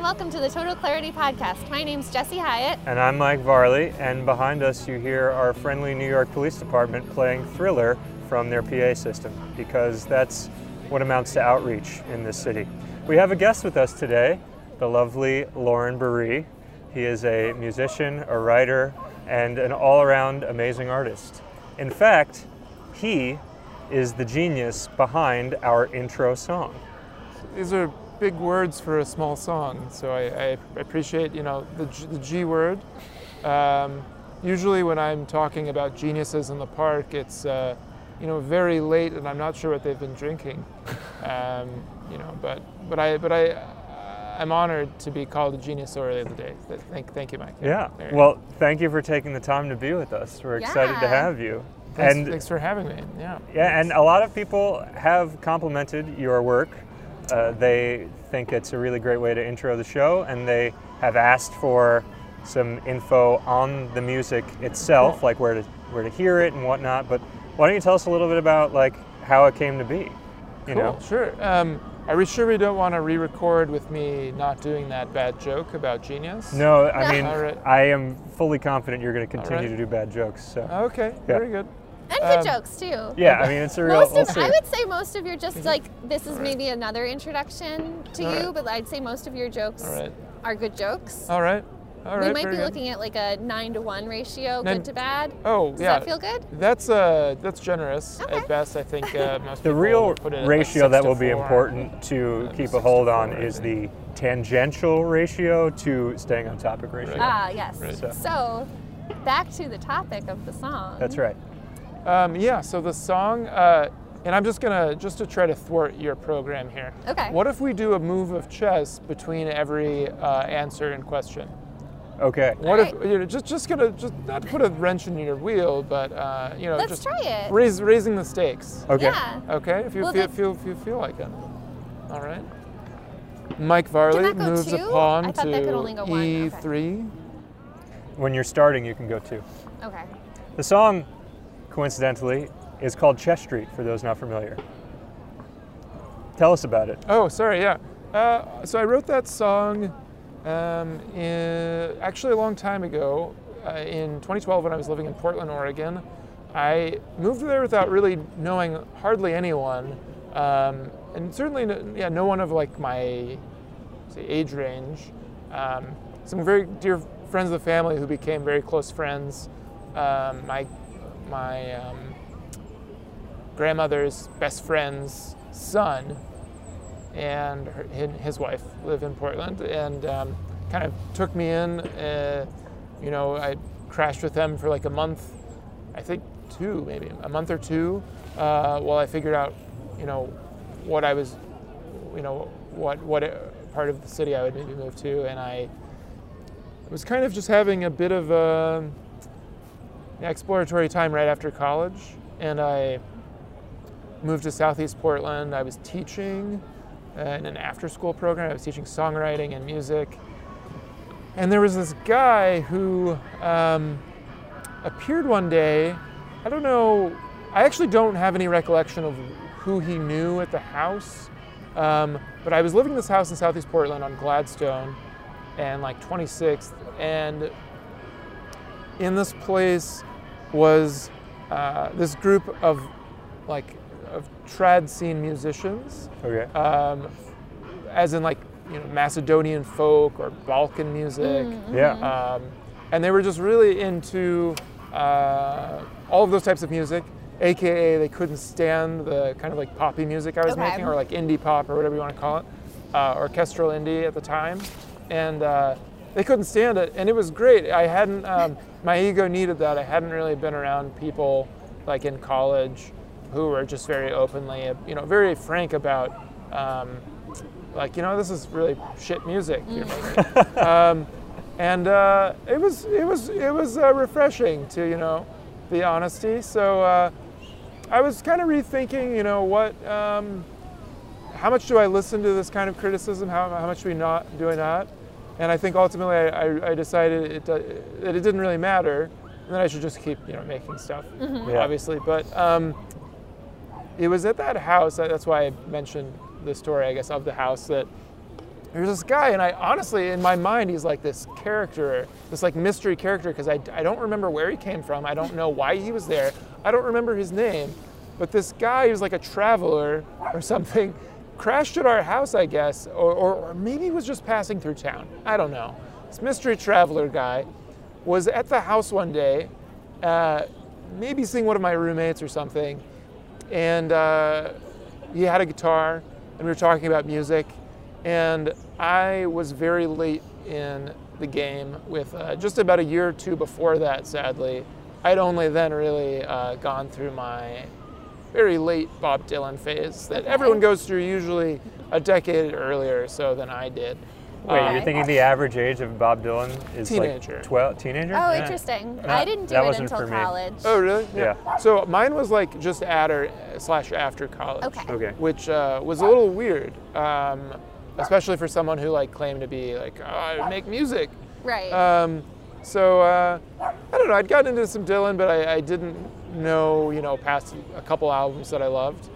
and welcome to the Total Clarity Podcast. My name's Jesse Hyatt. And I'm Mike Varley, and behind us you hear our friendly New York Police Department playing Thriller from their PA system, because that's what amounts to outreach in this city. We have a guest with us today, the lovely Loren Beri. He is a musician, a writer, and an all around amazing artist. In fact, he is the genius behind our intro song. These are big words for a small song, so I, I appreciate you know the, G, the G word. Um, usually, when I'm talking about geniuses in the park, it's uh, you know very late, and I'm not sure what they've been drinking. Um, you know, but but I but I. I'm honored to be called a genius earlier the day. Thank, thank you, Mike. Yeah. Well, thank you for taking the time to be with us. We're excited Yeah. to have you. Thanks, and thanks for having me. Yeah. Yeah, and a lot of people have complimented your work. Uh, they think it's a really great way to intro the show, and they have asked for some info on the music itself, like where to where to hear it and whatnot. But why don't you tell us a little bit about like how it came to be? You Cool, know, sure. Um, are we sure we don't want to re-record with me not doing that bad joke about genius? no, I mean, right. I am fully confident you're going to continue right. to do bad jokes. So Okay, Yeah. very good. And good Um, jokes, too. yeah, I mean, it's a real. Most we'll of. I would say most of your just like this is All right. maybe another introduction to All you, right. but I'd say most of your jokes All right. are good jokes. All right. All right. we might be good. looking at like a nine to one ratio, Nine- good to bad. Oh, Does yeah. that feel good? That's uh, that's generous Okay. at best. I think uh, most The people real would put it at, like, ratio that will be important to keep a six to hold on four, is the tangential ratio to staying on topic ratio. Right. Ah, yes. Right. So- So, back to the topic of the song. That's right. Um, yeah. So the song, uh, and I'm just gonna just to try to thwart your program here. Okay. What if we do a move of chess between every uh, answer and question? Okay. What if Alright. you know, just just gonna just not put a wrench in your wheel, but uh, you know Let's just try it. raise raising the stakes. Okay. Yeah. Okay, if you Well, feel, then- feel if you feel like it. All right. Mike Varley that go moves a pawn I to that could only go one. Okay. E3. When you're starting, you can go two. Okay. The song, coincidentally, is called Chess Street for those not familiar. Tell us about it. Oh, sorry, yeah. Uh, so I wrote that song um, in, actually a long time ago, uh, in 2012 when I was living in Portland, Oregon. I moved there without really knowing hardly anyone, um, and certainly, no, yeah, no one of like my say, age range. Um, some very dear friends of the family who became very close friends. Um, my my um, grandmother's best friend's son and her, his wife live in Portland, and um, kind of took me in. Uh, you know, I crashed with them for like a month, I think two, maybe a month or two, uh, while I figured out, you know, what I was, you know, what what part of the city I would maybe move to, and I was kind of just having a bit of a exploratory time right after college, and I moved to Southeast Portland. I was teaching uh, in an after-school program. I was teaching songwriting and music, and there was this guy who um, appeared one day. I don't know. I actually don't have any recollection of who he knew at the house, um, but I was living in this house in Southeast Portland on Gladstone, and like 26th, and in this place was uh, this group of like of trad scene musicians, Okay. um, as in like you know Macedonian folk or Balkan music, yeah. um, and they were just really into uh, all of those types of music. AKA, they couldn't stand the kind of like poppy music I was Okay. making, or like indie pop, or whatever you want to call it, uh, orchestral indie at the time, and uh, they couldn't stand it. And it was great. I hadn't, um, my ego needed that. I hadn't really been around people like in college who were just very openly, you know, very frank about, um, like, you know, this is really shit music you're making. um, and uh, it was, it was, it was uh, refreshing to, you know, the honesty. So uh, I was kind of rethinking, you know, what, um, how much do I listen to this kind of criticism? How, how much do we not do I not? And I think ultimately I, I, I decided it, uh, that it didn't really matter, and that I should just keep, you know, making stuff, Yeah. obviously. But um, it was at that house. That's why I mentioned the story, I guess, of the house that there's this guy, and I honestly, in my mind, he's like this character, this like mystery character, because I, I don't remember where he came from. I don't know why he was there. I don't remember his name. But this guy who's like a traveler or something crashed at our house, I guess, or, or, or maybe was just passing through town. I don't know. This mystery traveler guy was at the house one day, uh, maybe seeing one of my roommates or something, and uh, he had a guitar, and we were talking about music, and I was very late in the game with uh, just about a year or two before that, sadly. I'd only then really uh, gone through my very late Bob Dylan phase that everyone goes through usually a decade earlier or so than I did. Wait, Uh, you're thinking the average age of Bob Dylan is Teenager. like 12, teenager? Oh, Yeah. interesting. Yeah, I didn't do that it wasn't until for me. college. Oh, really? Yeah. So mine was like just at or slash after college. Okay. Okay. Which uh, was a little weird, um, especially for someone who like claimed to be like, oh, I make music. Right. Um, so uh, I don't know. I'd gotten into some Dylan, but I, I didn't know, you know, past a couple albums that I loved.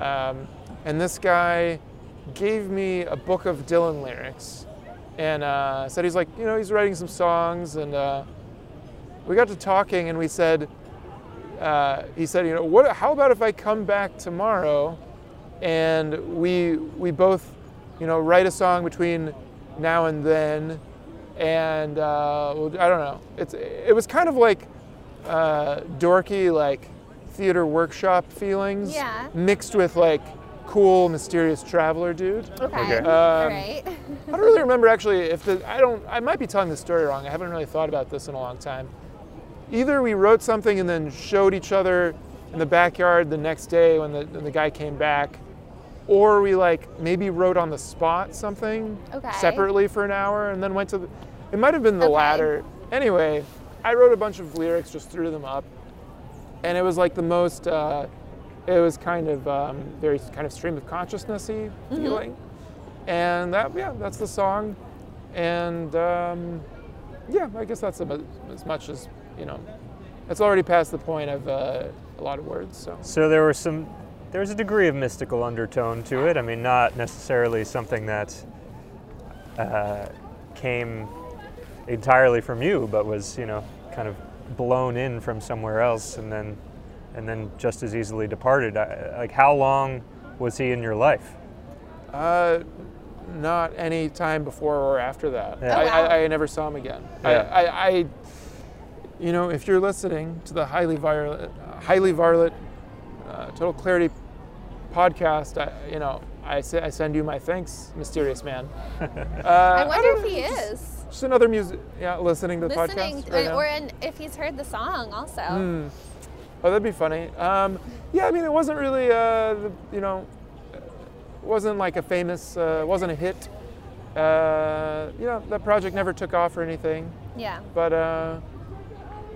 Um, and this guy gave me a book of Dylan lyrics, and uh, said he's like, you know, he's writing some songs, and uh, we got to talking, and we said, uh, he said, you know, what? How about if I come back tomorrow, and we we both, you know, write a song between now and then, and uh, I don't know. It's it was kind of like uh, dorky, like theater workshop feelings, Yeah. mixed with like cool, mysterious traveler dude. okay. okay. Um, right. I don't really remember actually if the I don't I might be telling the story wrong. I haven't really thought about this in a long time. Either we wrote something and then showed each other in the backyard the next day when the when the guy came back, or we like maybe wrote on the spot something Okay. separately for an hour and then went to the. It might have been the Okay. latter. Anyway, I wrote a bunch of lyrics, just threw them up, and it was like the most. Uh, it was kind of um, very kind of stream of consciousnessy feeling, and that yeah, that's the song, and um, yeah, I guess that's about as much as you know. It's already past the point of uh, a lot of words, so. So there was some, there's a degree of mystical undertone to it. I mean, not necessarily something that uh, came entirely from you, but was you know kind of blown in from somewhere else, and then and then just as easily departed. I, like, how long was he in your life? Uh, not any time before or after that. Yeah. Oh, I, wow. I, I never saw him again. Yeah. I, I, you know, if you're listening to the highly varlet, highly varlet, uh, Total Clarity podcast, I, you know, I, say, I send you my thanks, mysterious man. Uh, I wonder don't if he is Just another music, yeah, listening to the listening, podcast right or, now. or in, if he's heard the song also. Hmm. Oh, that'd be funny. Um, yeah, I mean, it wasn't really, uh, the, you know, wasn't like a famous, uh, wasn't a hit. Uh, you know, that project never took off or anything. Yeah. But, uh,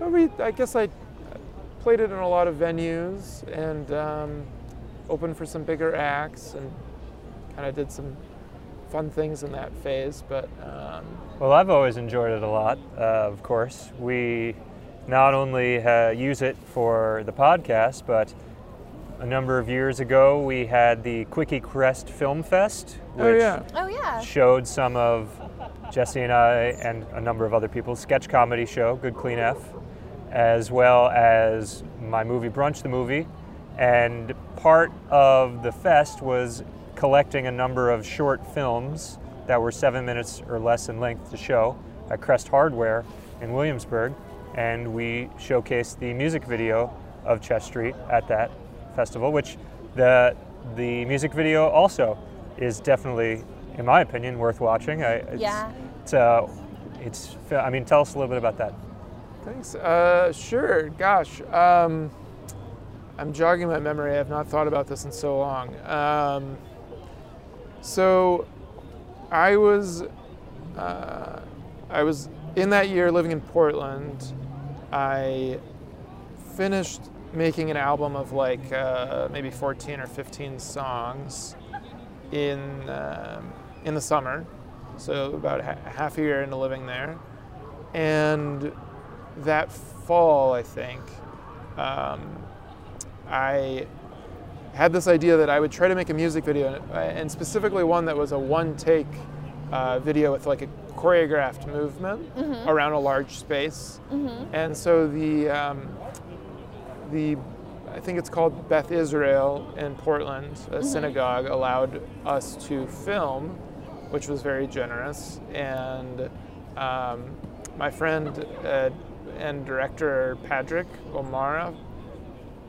but we, I guess I played it in a lot of venues and um, opened for some bigger acts and kind of did some fun things in that phase. But um, Well, I've always enjoyed it a lot, uh, of course. We not only uh, use it for the podcast, but a number of years ago we had the Quickie Crest Film Fest, which oh yeah, Oh yeah. showed some of Jesse and I and a number of other people's sketch comedy show, Good Clean F, as well as my movie Brunch the Movie. And part of the fest was collecting a number of short films that were seven minutes or less in length to show at Crest Hardware in Williamsburg. And we showcased the music video of Chess Street at that festival, which the the music video also is definitely, in my opinion, worth watching. I, it's, Yeah. It's, uh, it's. I mean, tell us a little bit about that. Thanks. Uh, sure. Gosh, um, I'm jogging my memory. I've not thought about this in so long. Um, so, I was, uh, I was in that year living in Portland. I finished making an album of like uh, maybe 14 or 15 songs in um, in the summer. So about ha- half a year into living there, and that fall, I think, um, I had this idea that I would try to make a music video, uh, and specifically one that was a one take uh, video with like a choreographed movement around a large space. And so the um, the I think it's called Beth Israel in Portland, a synagogue, allowed us to film, which was very generous. And um, my friend uh, and director Patrick O'Mara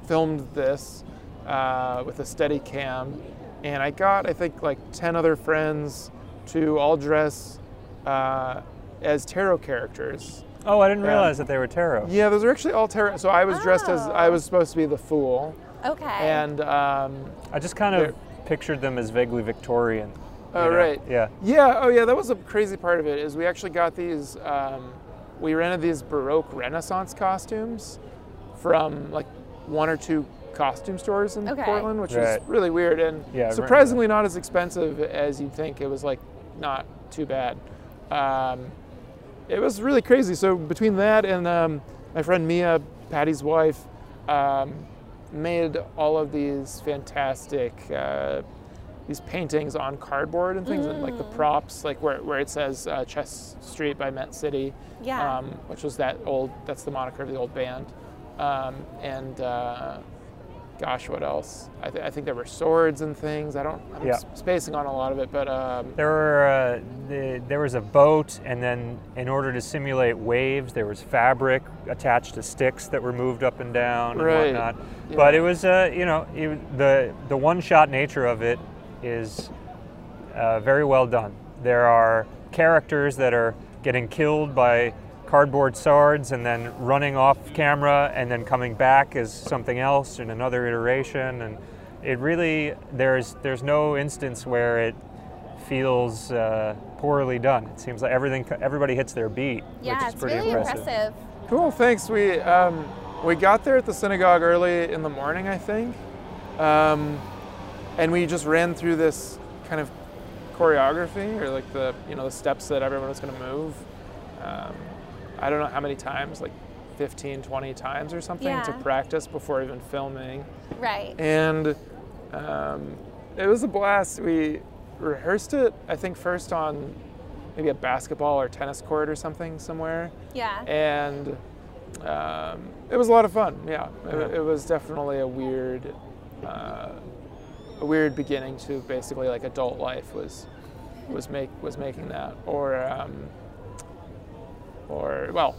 filmed this uh, with a steady cam. And I got, I think, like 10 other friends to all dress uh, as tarot characters. Oh, I didn't Yeah. realize that they were tarot. Yeah, those are actually all tarot. So I was dressed as, I Oh. was supposed to be the fool. Okay. And um, I just kind of pictured them as vaguely Victorian. Oh, you know? right. Yeah. Yeah. Oh, yeah. That was a crazy part of it. Is we actually got these. Um, we rented these Baroque Renaissance costumes from like one or two costume stores in Okay. Portland, which Right. was really weird and Yeah, surprisingly not as expensive as you'd think. It was like not too bad. Um, it was really crazy. So between that and um, my friend Mia, Patty's wife, um, made all of these fantastic uh, these paintings on cardboard and things, and like the props, like where, where it says uh, Chess Street by Met City, Yeah. um, which was that old. That's the moniker of the old band. Um, and uh, gosh, what else? I, th- I think there were swords and things. I don't. I'm Yeah. spacing on a lot of it, but um, There were uh, the, there was a boat, and then in order to simulate waves, there was fabric attached to sticks that were moved up and down and Right. whatnot. But it was uh, you know it, the the one shot nature of it is uh, very well done. There are characters that are getting killed by cardboard swords and then running off camera and then coming back as something else in another iteration and it really there's there's no instance where it feels uh, poorly done it seems like everything everybody hits their beat yeah, which is it's pretty really impressive. impressive. Cool, thanks. We um, we got there at the synagogue early in the morning, I think, um, and we just ran through this kind of choreography or like the you know the steps that everyone was going to move. Um, I don't know how many times, like 15, 20 times or something to practice before even filming, Right. and um, it was a blast. We rehearsed it, I think, first on maybe a basketball or tennis court or something somewhere Yeah. and um, it was a lot of fun. Yeah, it, it was definitely a weird, uh, a weird beginning to basically like adult life was was make was making that or um, or well.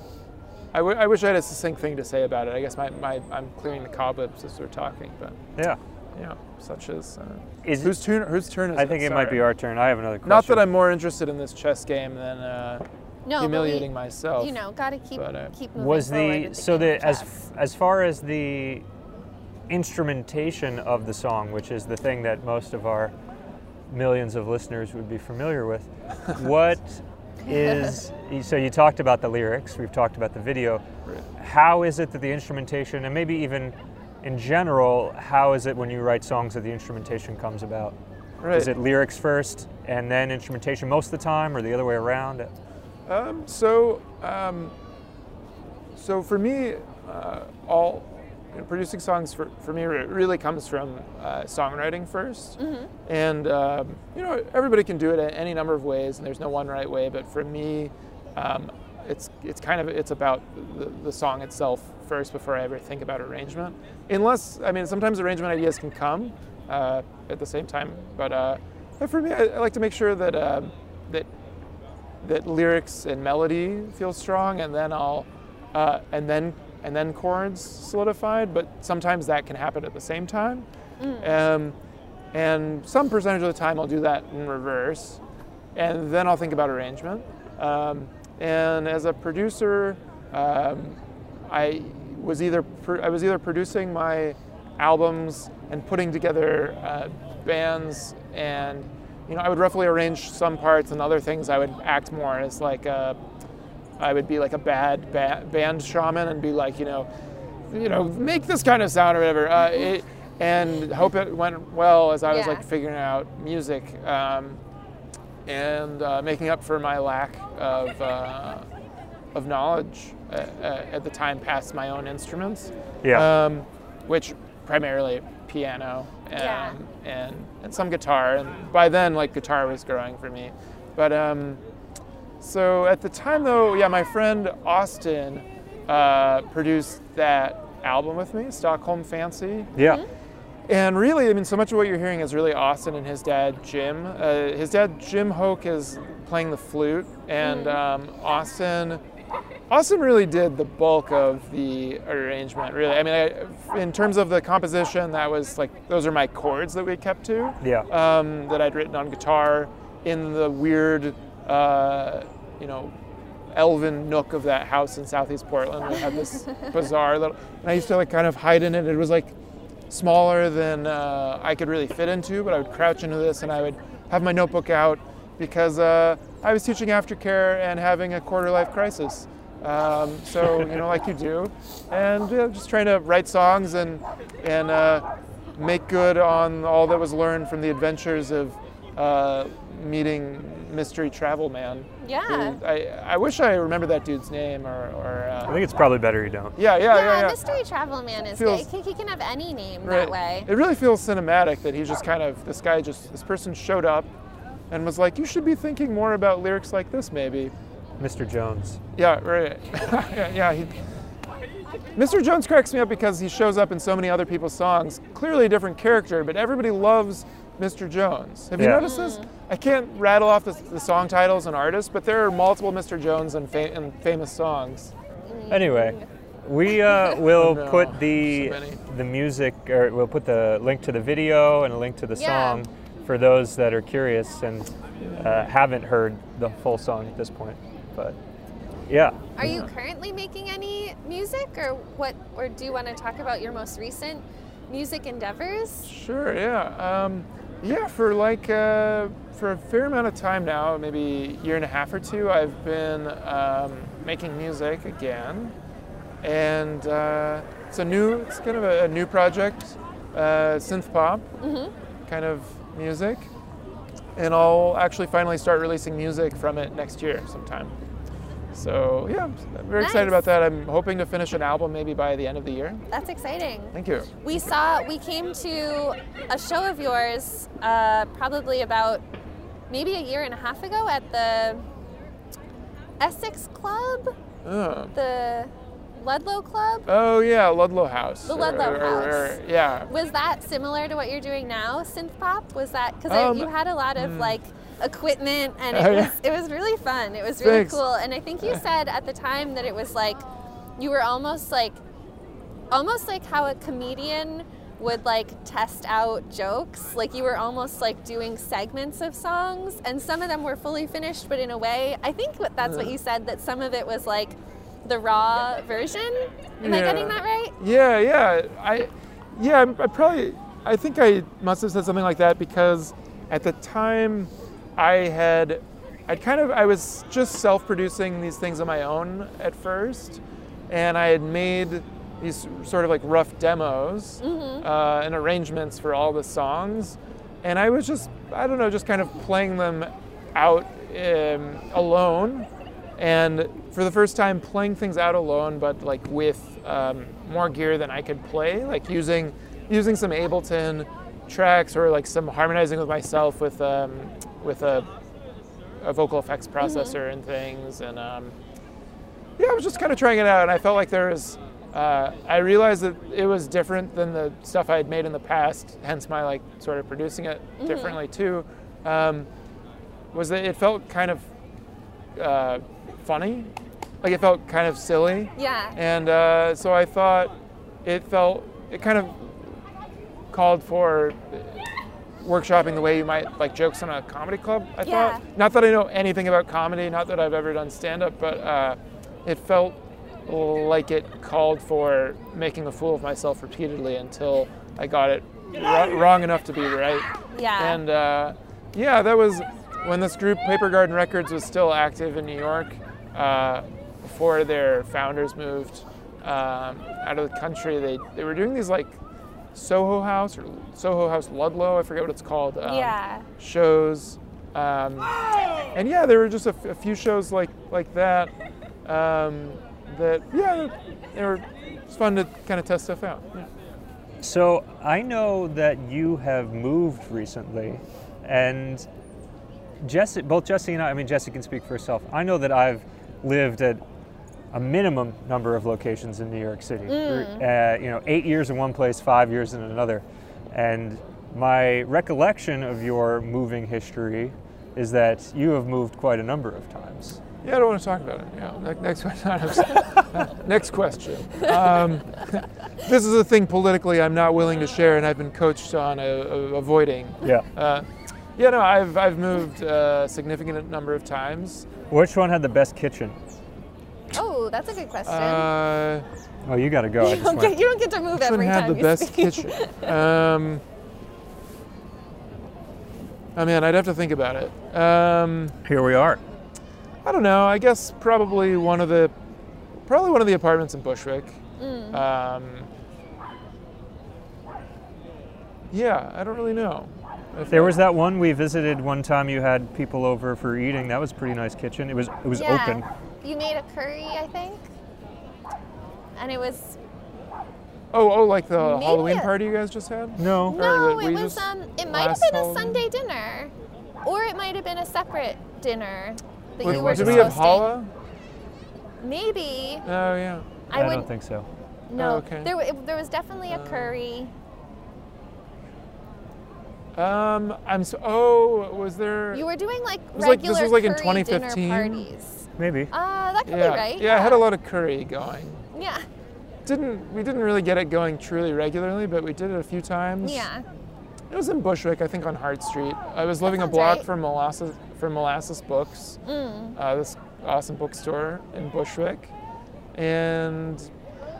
I, w- I wish I had a succinct thing to say about it. I guess my, my I'm clearing the cobwebs as we're talking, but yeah yeah, such as uh, is whose turn whose turn is I it? think it might be our turn I have another question Not that I'm more interested in this chess game than uh, no, humiliating but myself. you know, got to keep But, uh, keep moving was forward the so the as chess. as far as the instrumentation of the song, which is the thing that most of our millions of listeners would be familiar with, what is so you talked about the lyrics, we've talked about the video. Right. How is it that the instrumentation, and maybe even in general, how is it when you write songs that the instrumentation comes about? Right. Is it lyrics first and then instrumentation most of the time, or the other way around? Um, so, um, so for me, uh, all you know, producing songs for, for me re- really comes from uh, songwriting 1st and um, you know everybody can do it in any number of ways, and there's no one right way. But for me, um, it's it's kind of it's about the, the song itself first before I ever think about arrangement. Unless I mean sometimes arrangement ideas can come uh, at the same time, but uh, for me, I, I like to make sure that um, that that lyrics and melody feel strong, and then I'll, uh, and then and then chords solidified. But sometimes that can happen at the same time, um, and some percentage of the time I'll do that in reverse, and then I'll think about arrangement. Um, and as a producer, um, I was either I was either producing my albums and putting together uh, bands and you know I would roughly arrange some parts and other things I would act more as like a I would be like a bad ba- band shaman and be like you know you know make this kind of sound or whatever uh, it, and hope it went well as I was Yeah. like figuring out music um, and uh, making up for my lack of uh, of knowledge uh, uh, at the time past my own instruments Yeah. um, which primarily piano and, Yeah. and and some guitar. And by then, like guitar was growing for me, But um, so at the time, though, yeah, my friend Austin uh, produced that album with me, Stockholm Fancy. Yeah. And really, I mean, so much of what you're hearing is really Austin and his dad, Jim. Uh, his dad, Jim Hoke, is playing the flute, and um, Austin. Austin really did the bulk of the arrangement. Really, I mean, I, in terms of the composition, that was like those are my chords that we kept to. Yeah. Um, that I'd written on guitar in the weird, uh, you know, elven nook of that house in Southeast Portland. We had this bizarre little, and I used to like kind of hide in it. It was like smaller than uh, I could really fit into, but I would crouch into this and I would have my notebook out because uh, I was teaching aftercare and having a quarter life crisis. Um, so you know, like you do, and yeah, just trying to write songs and and uh, make good on all that was learned from the adventures of uh, meeting mystery travel man. Yeah. who- I, I wish I remember that dude's name or, or I uh, think it's probably better you don't. yeah, yeah, Yeah, yeah, yeah. Mystery Travel Man is Feels- good. He, he can have any name Right. that way. It really feels cinematic that he just kind of this guy just this person showed up and was like, you should be thinking more about lyrics like this maybe. Mr. Jones. Yeah, right. yeah, yeah. He, Mr. Jones cracks me up because he shows up in so many other people's songs. Clearly a different character, but everybody loves Mr. Jones. Have you Yeah. noticed this? I can't rattle off the, the song titles and artists, but there are multiple Mr. Jones and, fa- and famous songs. Anyway, we uh, will No, put the so the music, or we'll put the link to the video and a link to the Yeah. song for those that are curious and uh, haven't heard the full song at this point. But yeah, Are you currently making any music, or what? Or do you want to talk about your most recent music endeavors? Sure, yeah. Um, yeah, for like uh, for a fair amount of time now, maybe a year and a half or two, I've been um, making music again, and uh, it's a new, it's kind of a, a new project, uh, synth pop kind of music, and I'll actually finally start releasing music from it next year sometime. So yeah, I'm very excited about that. I'm hoping to finish an album maybe by the end of the year. That's exciting. Thank you. We saw, we came to a show of yours uh, probably about maybe a year and a half ago at the Essex Club, Oh. the Ludlow Club. Oh yeah, Ludlow House. The Ludlow House. yeah. Was that similar to what you're doing now, synth pop? Was that because Um, you had a lot of like equipment and it Oh, yeah. was it was really fun. It was really Thanks. cool, and I think you said at the time that it was like you were almost like almost like how a comedian would like test out jokes like you were almost like doing segments of songs and some of them were fully finished but in a way i think that's what you said that some of it was like the raw version am i getting that right Yeah, yeah. I, yeah. I probably. I think I must have said something like that because at the time, I had, I'd kind of, I was just self-producing these things on my own at first, and I had made these sort of like rough demos uh, and arrangements for all the songs, and I was just, I don't know, just kind of playing them out um, alone and for the first time playing things out alone but like with um, more gear than i could play like using using some ableton tracks or like some harmonizing with myself with um, with a, a vocal effects processor and things and um, yeah i was just kind of trying it out and i felt like there was uh, i realized that it was different than the stuff i had made in the past hence my like sort of producing it differently too um, was that it felt kind of uh, funny. Like it felt kind of silly. yeah And uh, so I thought it felt, it kind of called for workshopping the way you might like jokes in a comedy club, I Yeah. thought. Not that I know anything about comedy, not that I've ever done stand up, but uh, it felt like it called for making a fool of myself repeatedly until I got it ro- wrong enough to be right. yeah And uh, yeah, that was when this group, Paper Garden Records, was still active in New York uh, before their founders moved um, out of the country. They, they were doing these like Soho House or Soho House Ludlow, I forget what it's called, um, yeah shows. Um, and yeah, there were just a, f- a few shows like, like that. Um, that, yeah, they were it's fun to kind of test stuff out. Yeah. So I know that you have moved recently, and Jesse, both Jesse and I, I mean, Jesse can speak for herself. I know that I've lived at a minimum number of locations in New York City. Uh, you know, eight years in one place, five years in another. And my recollection of your moving history is that you have moved quite a number of times. Yeah, I don't want to talk about it. Yeah, ne- next question. next question. Um, this is a thing politically I'm not willing to share, and I've been coached on uh, uh, avoiding. Yeah. Uh, yeah, no, I've I've moved a significant number of times. Which one had the best kitchen? Oh, that's a good question. Uh, Oh, you got to go. I you, just don't get, you don't get to move which one every had time the you best speak. kitchen? Um, oh man, I'd have to think about it. Um, Here we are. I don't know. I guess probably one of the probably one of the apartments in Bushwick. Mm. Um, yeah, I don't really know. If There was that one we visited one time. You had people over for eating. That was a pretty nice kitchen. It was it was yeah. open. You made a curry, I think. And it was Oh, oh, like the Maybe Halloween it- party you guys just had? No. no, that we it was just- um it might have last been a Halloween? Sunday dinner. Or it might have been a separate dinner that Wait, you were did we have hosting. challah? Maybe. Oh yeah. I, I would don't think so. no. Oh, okay. There w- there was definitely a Uh, curry. Um, I'm so. Oh, was there? You were doing like was like- this regular was like in curry 2015? dinner parties. Maybe. Uh, that could yeah, be right. yeah. I had a lot of curry going. Yeah. Didn't we didn't really get it going truly regularly, but we did it a few times. Yeah. It was in Bushwick, I think, on Hart Street. I was living a block right. from Molasses from Molasses Books, Mm. uh, this awesome bookstore in Bushwick, and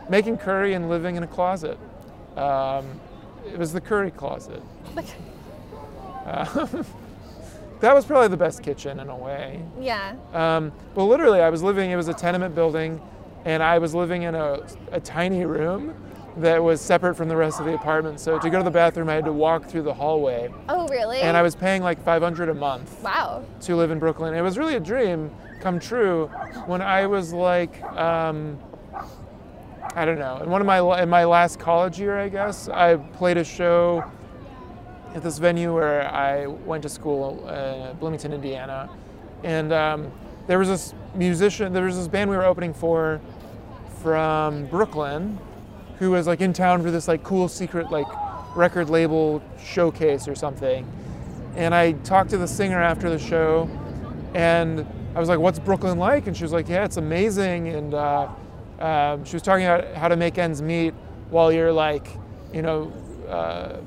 making curry and living in a closet. Um, it was the curry closet. Uh, that was probably the best kitchen in a way. Yeah. Um, but literally, I was living, it was a tenement building, and I was living in a, a tiny room that was separate from the rest of the apartment. So to go to the bathroom, I had to walk through the hallway. Oh, really? And I was paying like 500 a month Wow. to live in Brooklyn. It was really a dream come true when I was like, um, I don't know, in one of my in my last college year, I guess, I played a show at this venue where I went to school, uh, Bloomington, Indiana, and um, there was this musician, there was this band we were opening for from Brooklyn, who was like in town for this like cool secret like record label showcase or something. And I talked to the singer after the show, and I was like, "What's Brooklyn like?" And she was like, "Yeah, it's amazing." And uh, um, she was talking about how to make ends meet while you're like, you know, uh,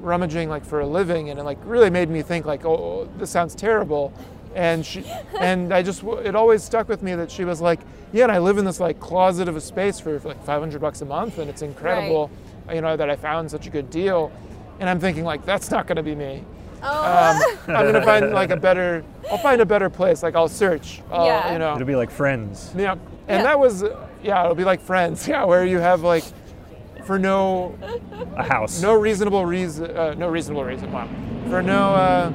rummaging like for a living, and it like really made me think like, "Oh, this sounds terrible." And she, and I just, it always stuck with me that she was like, "Yeah, and I live in this like closet of a space for, for like 500 bucks a month, and it's incredible, you know, that I found such a good deal." And I'm thinking like, that's not going to be me. Oh. Um, I'm gonna find like a better. I'll find a better place. Like I'll search. I'll, Yeah. You know. It'll be like friends. Yeah. And Yeah. that was, yeah, it'll be like Friends. Yeah, where you have like, for no A house. no reasonable reason, uh, no reasonable reason, wow, for no, uh,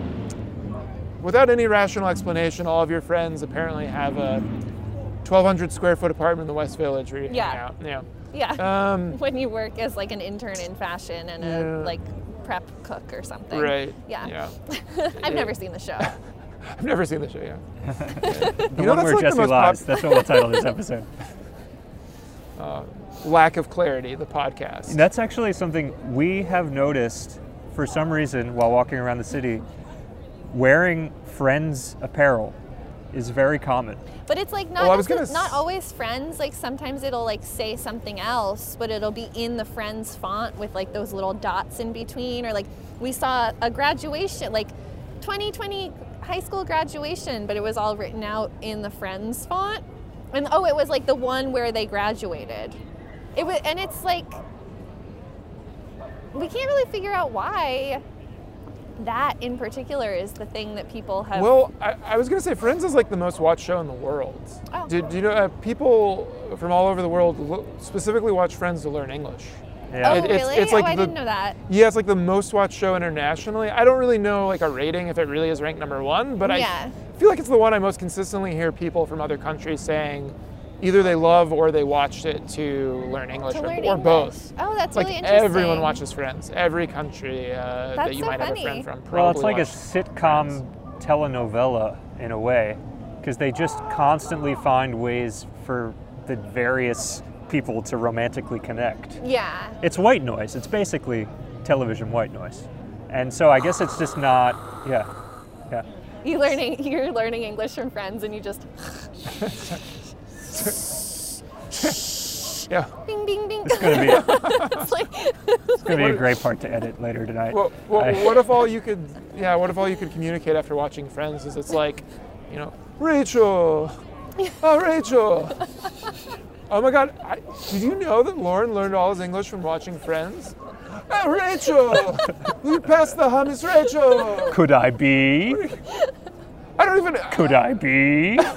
without any rational explanation, all of your friends apparently have a 1,200 square foot apartment in the West Village where you hang Yeah. out. Yeah. yeah. Um, when you work as like an intern in fashion and Yeah. a like prep cook or something. right. Yeah. Yeah. I've never seen the show. I've never seen the show. Yeah. the you know, one where like Jesse most lies. pop- That's what we'll title this episode. Lack of clarity. The podcast. That's actually something we have noticed for some reason while walking around the city. Wearing friends apparel is very common. But it's like not Well, I gonna s- not always friends. Like sometimes it'll like say something else, but it'll be in the friends font with like those little dots in between. Or like we saw a graduation, like 2020 high school graduation, but it was all written out in the friends font. And oh, it was like the one where they graduated. It was, and it's like we can't really figure out why that in particular is the thing that people have. Well, I, I was gonna say Friends is like the most watched show in the world. Oh. Do, do you know uh, people from all over the world lo- specifically watch Friends to learn English? Yeah. oh, it- it's- really? it's like oh, I the- didn't know that. Yeah, it's like the most watched show internationally. I don't really know like a rating if it really is ranked number one, but Yeah. I feel like it's the one I most consistently hear people from other countries saying either they love or they watched it to learn English To or, learn or English. both. Oh, that's like really interesting. everyone watches Friends. Every country uh, that you so might have a funny. friend from. Well, it's like a watched sitcom telenovela in a way because they just constantly find ways for the various people to romantically connect. Yeah. It's white noise. It's basically television white noise. And so I guess it's just not, yeah, yeah. You learning you're learning English from friends and you just Yeah. bing bing bing. It's gonna be, it's it's like gonna be a great part to edit later tonight. Well, well I- what if all you could, yeah, what if all you could communicate after watching Friends is it's like, you know, Rachel, oh Rachel, oh my God, I, did you know that Loren learned all his English from watching Friends? Oh, Rachel, we passed the hummus, Rachel. Could I be? I don't even. Could I be?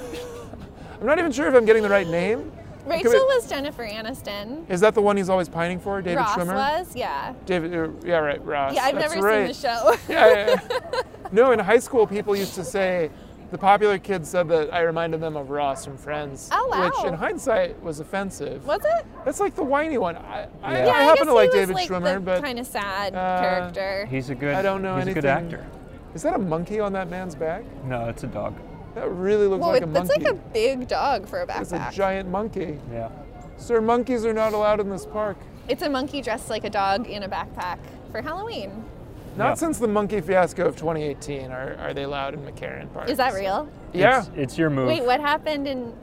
I'm not even sure if I'm getting the right name. Rachel we- was Jennifer Aniston. Is that the one he's always pining for, David Ross Schwimmer? was, yeah. David, uh, yeah, right, Ross. Yeah, I've That's never right. seen the show. Yeah, yeah, yeah. no, in high school, people used to say, the popular kids said that I reminded them of Ross from Friends. Oh, wow. Which in hindsight was offensive. Was it? That's like the whiny one. I, I, Yeah. I Yeah, happen guess to like David like Schwimmer, the but kind of sad uh, character. He's a good. I don't know He's anything. a good actor. is that a monkey on that man's back? No, it's a dog. That really looks well, like it, a that's monkey. like a big dog for a backpack. it's a giant monkey. Yeah. Sir, monkeys are not allowed in this park. It's a monkey dressed like a dog in a backpack for Halloween. Not Yeah. since the monkey fiasco of 2018 are, are they allowed in McCarren Park. Is that real? Yeah. It's, it's your move. Wait, what happened in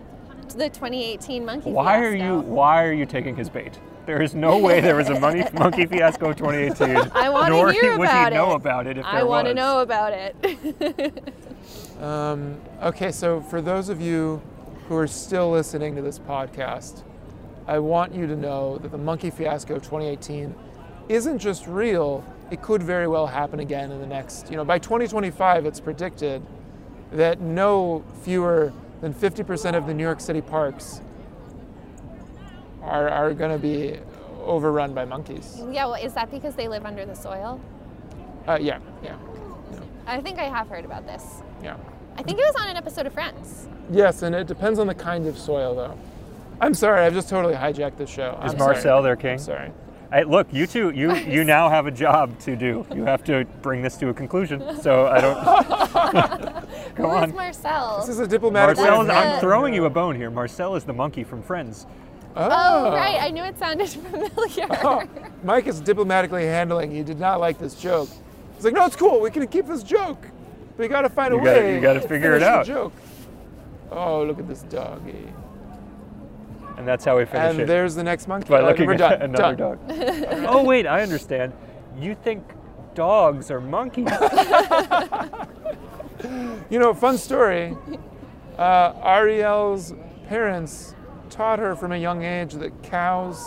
the 2018 monkey Why are you? Why are you taking his bait? There is no way there was a money, monkey fiasco 2018. I want to hear would about he know it. about it if I there want to know about it. Um, okay, so for those of you who are still listening to this podcast, I want you to know that the monkey fiasco of 2018 isn't just real, it could very well happen again in the next, you know, by 2025, it's predicted that no fewer than 50% of the New York City parks are, are going to be overrun by monkeys. yeah, well, is that because they live under the soil? Uh, yeah, yeah, I think I have heard about this. Yeah. I think it was on an episode of Friends. Yes, and it depends on the kind of soil, though. I'm sorry, I've just totally hijacked the show. Is I'm Marcel sorry. their king? I'm sorry. Hey, look, you two, you you now have a job to do. You have to bring this to a conclusion. So I don't. Come Who is on. Marcel? This is a diplomatic Marcel, is, I'm throwing you a bone here. Marcel is the monkey from Friends. oh, oh. right. I knew it sounded familiar. Oh, Mike is diplomatically handling. He did not like this joke. He's like, no, it's cool. We can keep this joke. But you got to find You a gotta- way. you gotta figure it finish the out. Joke. Oh, look at this doggy. And that's how we finish And it. And there's the next monkey. by looking we're at done. another done. dog. oh wait, I understand. You think dogs are monkeys? You know, fun story. Uh, Ariel's parents taught her from a young age that cows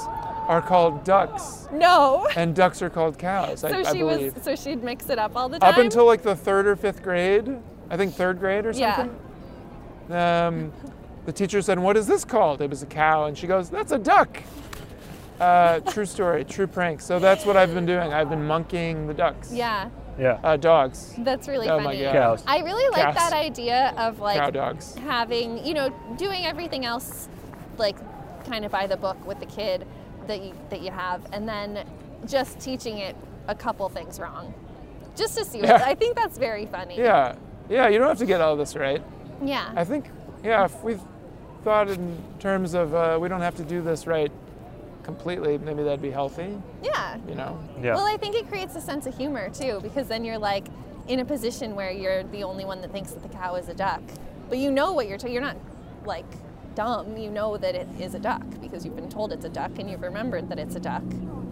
are called ducks no. and ducks are called cows. I, So I she believe. was. So she'd mix it up all the time. Up until like the third or fifth grade, I think third grade or something. Yeah. something. Um, the teacher said, "What is this called?" It was a cow, and she goes, "That's a duck." Uh, true story, true prank. So that's what I've been doing. I've been monkeying the ducks. Yeah, yeah. Uh, dogs. that's really Oh my funny. God. Cows. I really like Cows. that idea of like cow dogs. having, you know, doing everything else like kind of by the book with the kid that you that you have and then just teaching it a couple things wrong. Just to see what Yeah. I think that's very funny. Yeah, yeah. You don't have to get all this right. Yeah. I think, yeah. If we thought in terms of uh, we don't have to do this right completely, maybe that'd be healthy. yeah. You know. Yeah. Well, I think it creates a sense of humor too, because then you're like in a position where you're the only one that thinks that the cow is a duck, but you know what you're. T- you're not like dumb. You know that it is a duck because you've been told it's a duck and you've remembered that it's a duck.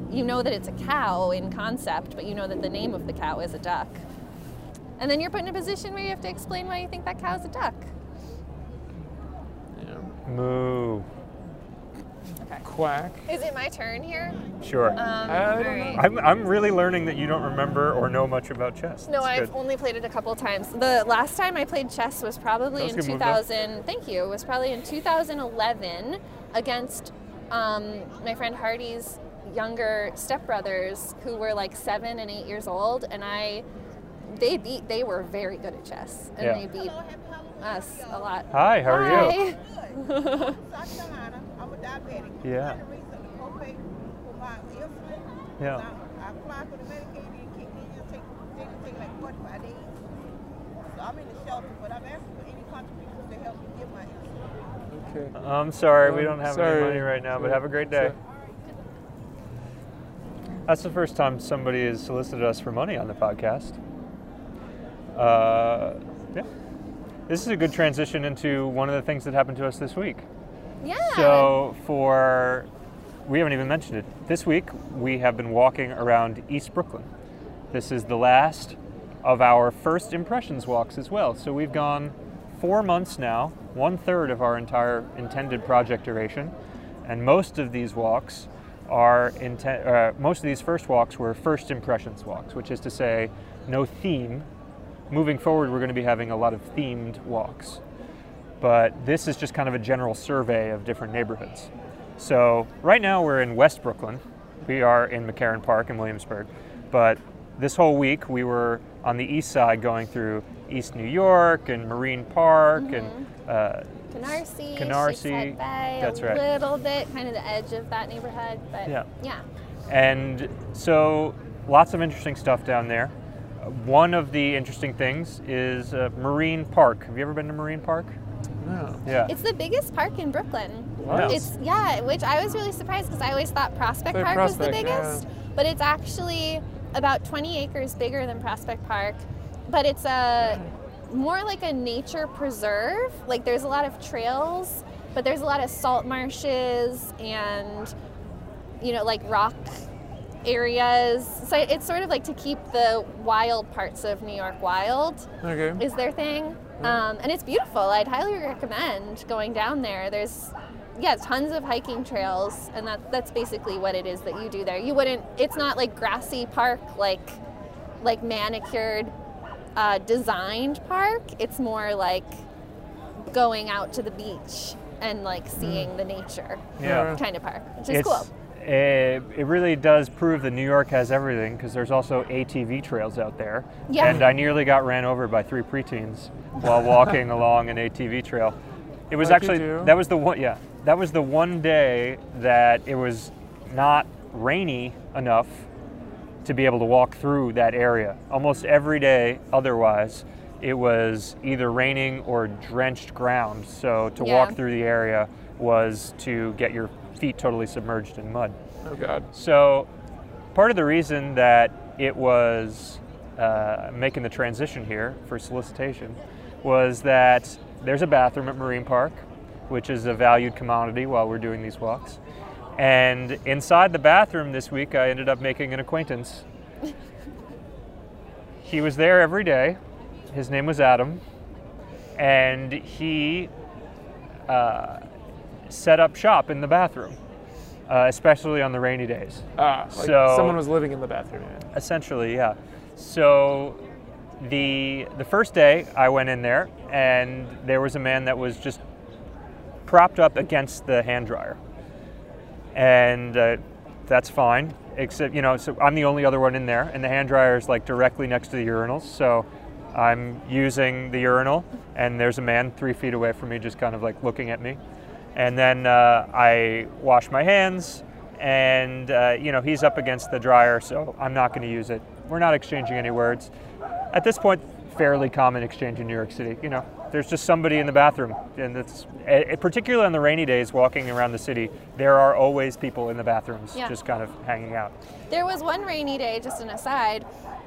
You know that it's a cow in concept, but you know that the name of the cow is a duck. And then you're put in a position where you have to explain why you think that cow's a duck. Yeah. Moo. Quack. Is it my turn here? Sure. Um, I don't alright. know. I'm, I'm really learning that you don't remember or know much about chess. No, That's I've good. only played it a couple times. The last time I played chess was probably was in a good move, though. 2000. Thank you. It was probably in 2011 against um, my friend Hardy's younger stepbrothers, who were like seven and eight years old, and I. They beat. They were very good at chess, and Yeah. they beat us a lot. Hi, how are you? Hi. South Carolina, I'm a diabetic. Yeah. I'm trying to the copay for my insulin. Yeah. Now, I applied for the Medicaid and kicked in, just take, take, take like 45 days. So I'm in the shelter, but I'm asking for any contributions to help me get my insulin. Okay. I'm sorry, we Um, don't have sorry. any money right now, but have a great day. That's the first time somebody has solicited us for money on the podcast. Uh, yeah. This is a good transition into one of the things that happened to us this week. Yeah. So, for we haven't even mentioned it. This week we have been walking around East Brooklyn. This is the last of our first impressions walks as well. So we've gone four months now, one third of our entire intended project duration, and most of these walks are inten- uh, most of these first walks were first impressions walks, which is to say, no theme. Moving forward, we're going to be having a lot of themed walks but this is just kind of a general survey of different neighborhoods. So right now we're in West Brooklyn. We are in McCarren Park in Williamsburg, but this whole week we were on the east side going through East New York and Marine Park and uh, Canarsie, Canarsie, Bay, that's right. a little bit, kind of the edge of that neighborhood, but Yeah. yeah. And so lots of interesting stuff down there. One of the interesting things is uh, Marine Park. Have you ever been to Marine Park? No. Yeah. It's the biggest park in Brooklyn. Wow. It's yeah, which I was really surprised because I always thought Prospect Say Park was the Prospect, yeah. biggest, but it's actually about 20 acres bigger than Prospect Park. But it's a more like a nature preserve. Like there's a lot of trails, but there's a lot of salt marshes and you know like rock areas. So it's sort of like to keep the wild parts of New York wild Okay. is their thing. Um, and it's beautiful. I'd highly recommend going down there. There's yeah, tons of hiking trails, and that that's basically what it is that you do there. You wouldn't. It's not like grassy park, like like manicured, uh, designed park. It's more like going out to the beach and like seeing the nature Yeah. kind of park, which is it's, cool. Eh, it really does prove that New York has everything because there's also ATV trails out there. Yeah. And I nearly got ran over by three preteens while walking along an ATV trail. It was Like actually that was the one yeah that was the one day that it was not rainy enough to be able to walk through that area. Almost every day otherwise it was either raining or drenched ground. So to Yeah. walk through the area was to get your feet totally submerged in mud. Oh God. So, part of the reason that it was uh, making the transition here for solicitation was that there's a bathroom at Marine Park, which is a valued commodity while we're doing these walks. And inside the bathroom this week, I ended up making an acquaintance. he was there every day. His name was Adam. And he uh, set up shop in the bathroom, uh, especially on the rainy days. Ah, like So- someone was living in the bathroom. yeah. Essentially, yeah. So the the first day I went in there and there was a man that was just propped up against the hand dryer. And uh, that's fine, except you know, so I'm the only other one in there and the hand dryer is like directly next to the urinals. So I'm using the urinal and there's a man 3 feet away from me just kind of like looking at me. And then uh, I wash my hands and uh, you know he's up against the dryer so i'm not going to use it we're not exchanging any words at this point fairly common exchange in new york city you know there's just somebody in the bathroom and it's eh, particularly on the rainy days walking around the city there are always people in the bathrooms Yeah. just kind of hanging out There was one rainy day, just an aside,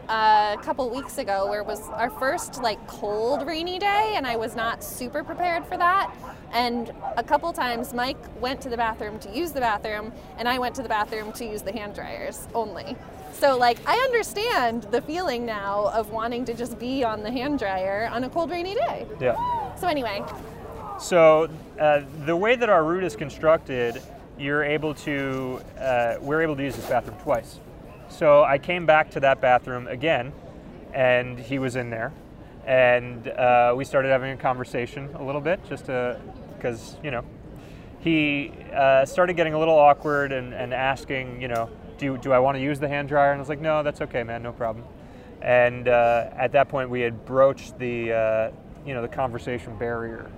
uh, a couple weeks ago where it was our first like cold rainy day, and I was not super prepared for that. And a couple times, Mike went to the bathroom to use the bathroom, and I went to the bathroom to use the hand dryers only. So like I understand the feeling now of wanting to just be on the hand dryer on a cold rainy day. yeah So anyway, So uh, the way that our route is constructed, you're able to, uh, we're able to use this bathroom twice. So I came back to that bathroom again, and he was in there, and uh, we started having a conversation a little bit, just to, because you know, he uh, started getting a little awkward and, and asking, you know, do, do I want to use the hand dryer? And I was like, no, that's okay, man, no problem. And uh, at that point, we had broached the, uh, you know, the conversation barrier.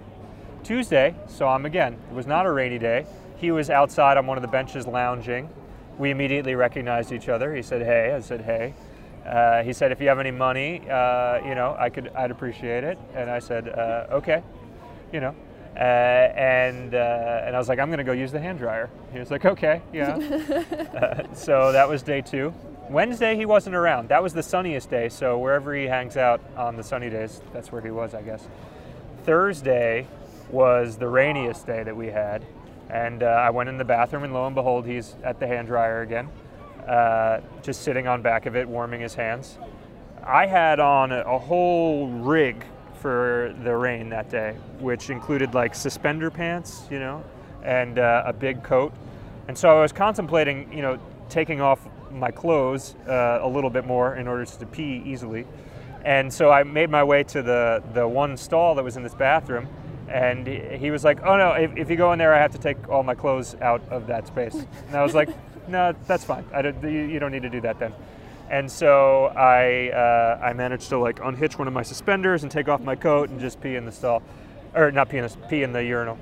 Tuesday, saw him again. It was not a rainy day. He was outside on one of the benches lounging. We immediately recognized each other. He said, hey. I said, hey. Uh, he said, if you have any money, uh, you know, I could, I'd appreciate it. And I said, uh, okay, you know. Uh, and uh, and I was like, I'm gonna go use the hand dryer. He was like, okay, yeah. Uh, so that was day two. Wednesday he wasn't around. That was the sunniest day. So wherever he hangs out on the sunny days, that's where he was, I guess. Thursday was the rainiest day that we had, and uh, I went in the bathroom, and lo and behold, he's at the hand dryer again, uh, just sitting on back of it, warming his hands. I had on a, a whole rig for the rain that day, which included like suspender pants, you know, and uh, a big coat. And so I was contemplating, you know, taking off my clothes uh, a little bit more in order to pee easily. And so I made my way to the, the one stall that was in this bathroom. And he, was like, oh no, if, if you go in there, I have to take all my clothes out of that space. And I was like, no, that's fine. I don't, you, you don't need to do that then. And so I, uh, I managed to like unhitch one of my suspenders and take off my coat and just pee in the stall, or not pee in the, pee in the urinal.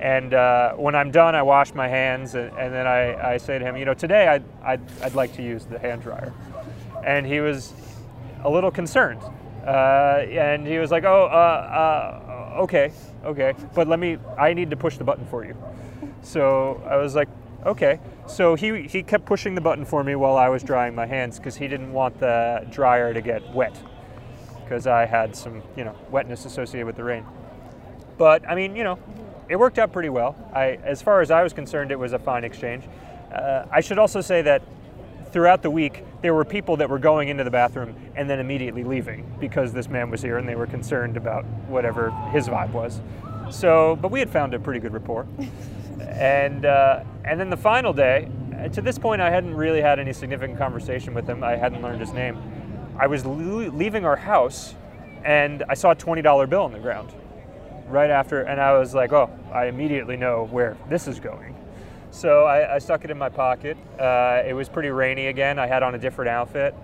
And uh, when I'm done, I wash my hands and, and then I, I say to him, you know, today I'd, I'd, I'd like to use the hand dryer. And he was a little concerned. Uh, and he was like, oh, uh, uh, okay, okay, but let me, I need to push the button for you. So I was like, okay. So he, he kept pushing the button for me while I was drying my hands because he didn't want the dryer to get wet because I had some, you know, wetness associated with the rain. But I mean, you know, it worked out pretty well. I, as far as I was concerned, it was a fine exchange. Uh, I should also say that throughout the week, there were people that were going into the bathroom and then immediately leaving because this man was here and they were concerned about whatever his vibe was. So, but we had found a pretty good rapport. and uh, and then the final day, to this point, I hadn't really had any significant conversation with him. I hadn't learned his name. I was le- leaving our house, and I saw a twenty dollar bill on the ground, right after, and I was like, oh, I immediately know where this is going. So I, I stuck it in my pocket. Uh, it was pretty rainy again. I had on a different outfit,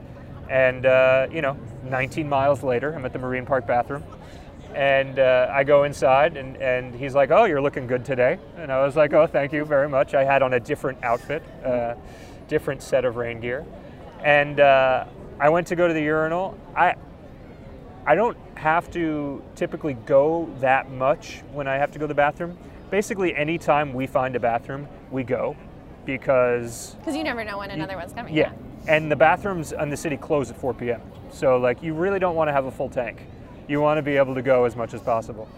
and uh, you know, 19 miles later, I'm at the Marine Park bathroom. And uh, I go inside, and, and he's like, "Oh, you're looking good today." And I was like, "Oh, thank you very much." I had on a different outfit, uh, different set of rain gear, and uh, I went to go to the urinal. I I don't have to typically go that much when I have to go to the bathroom. Basically, anytime we find a bathroom, we go because Because you never know when another one's coming. yeah, and the bathrooms in the city close at 4 p.m. So like you really don't want to have a full tank. You want to be able to go as much as possible.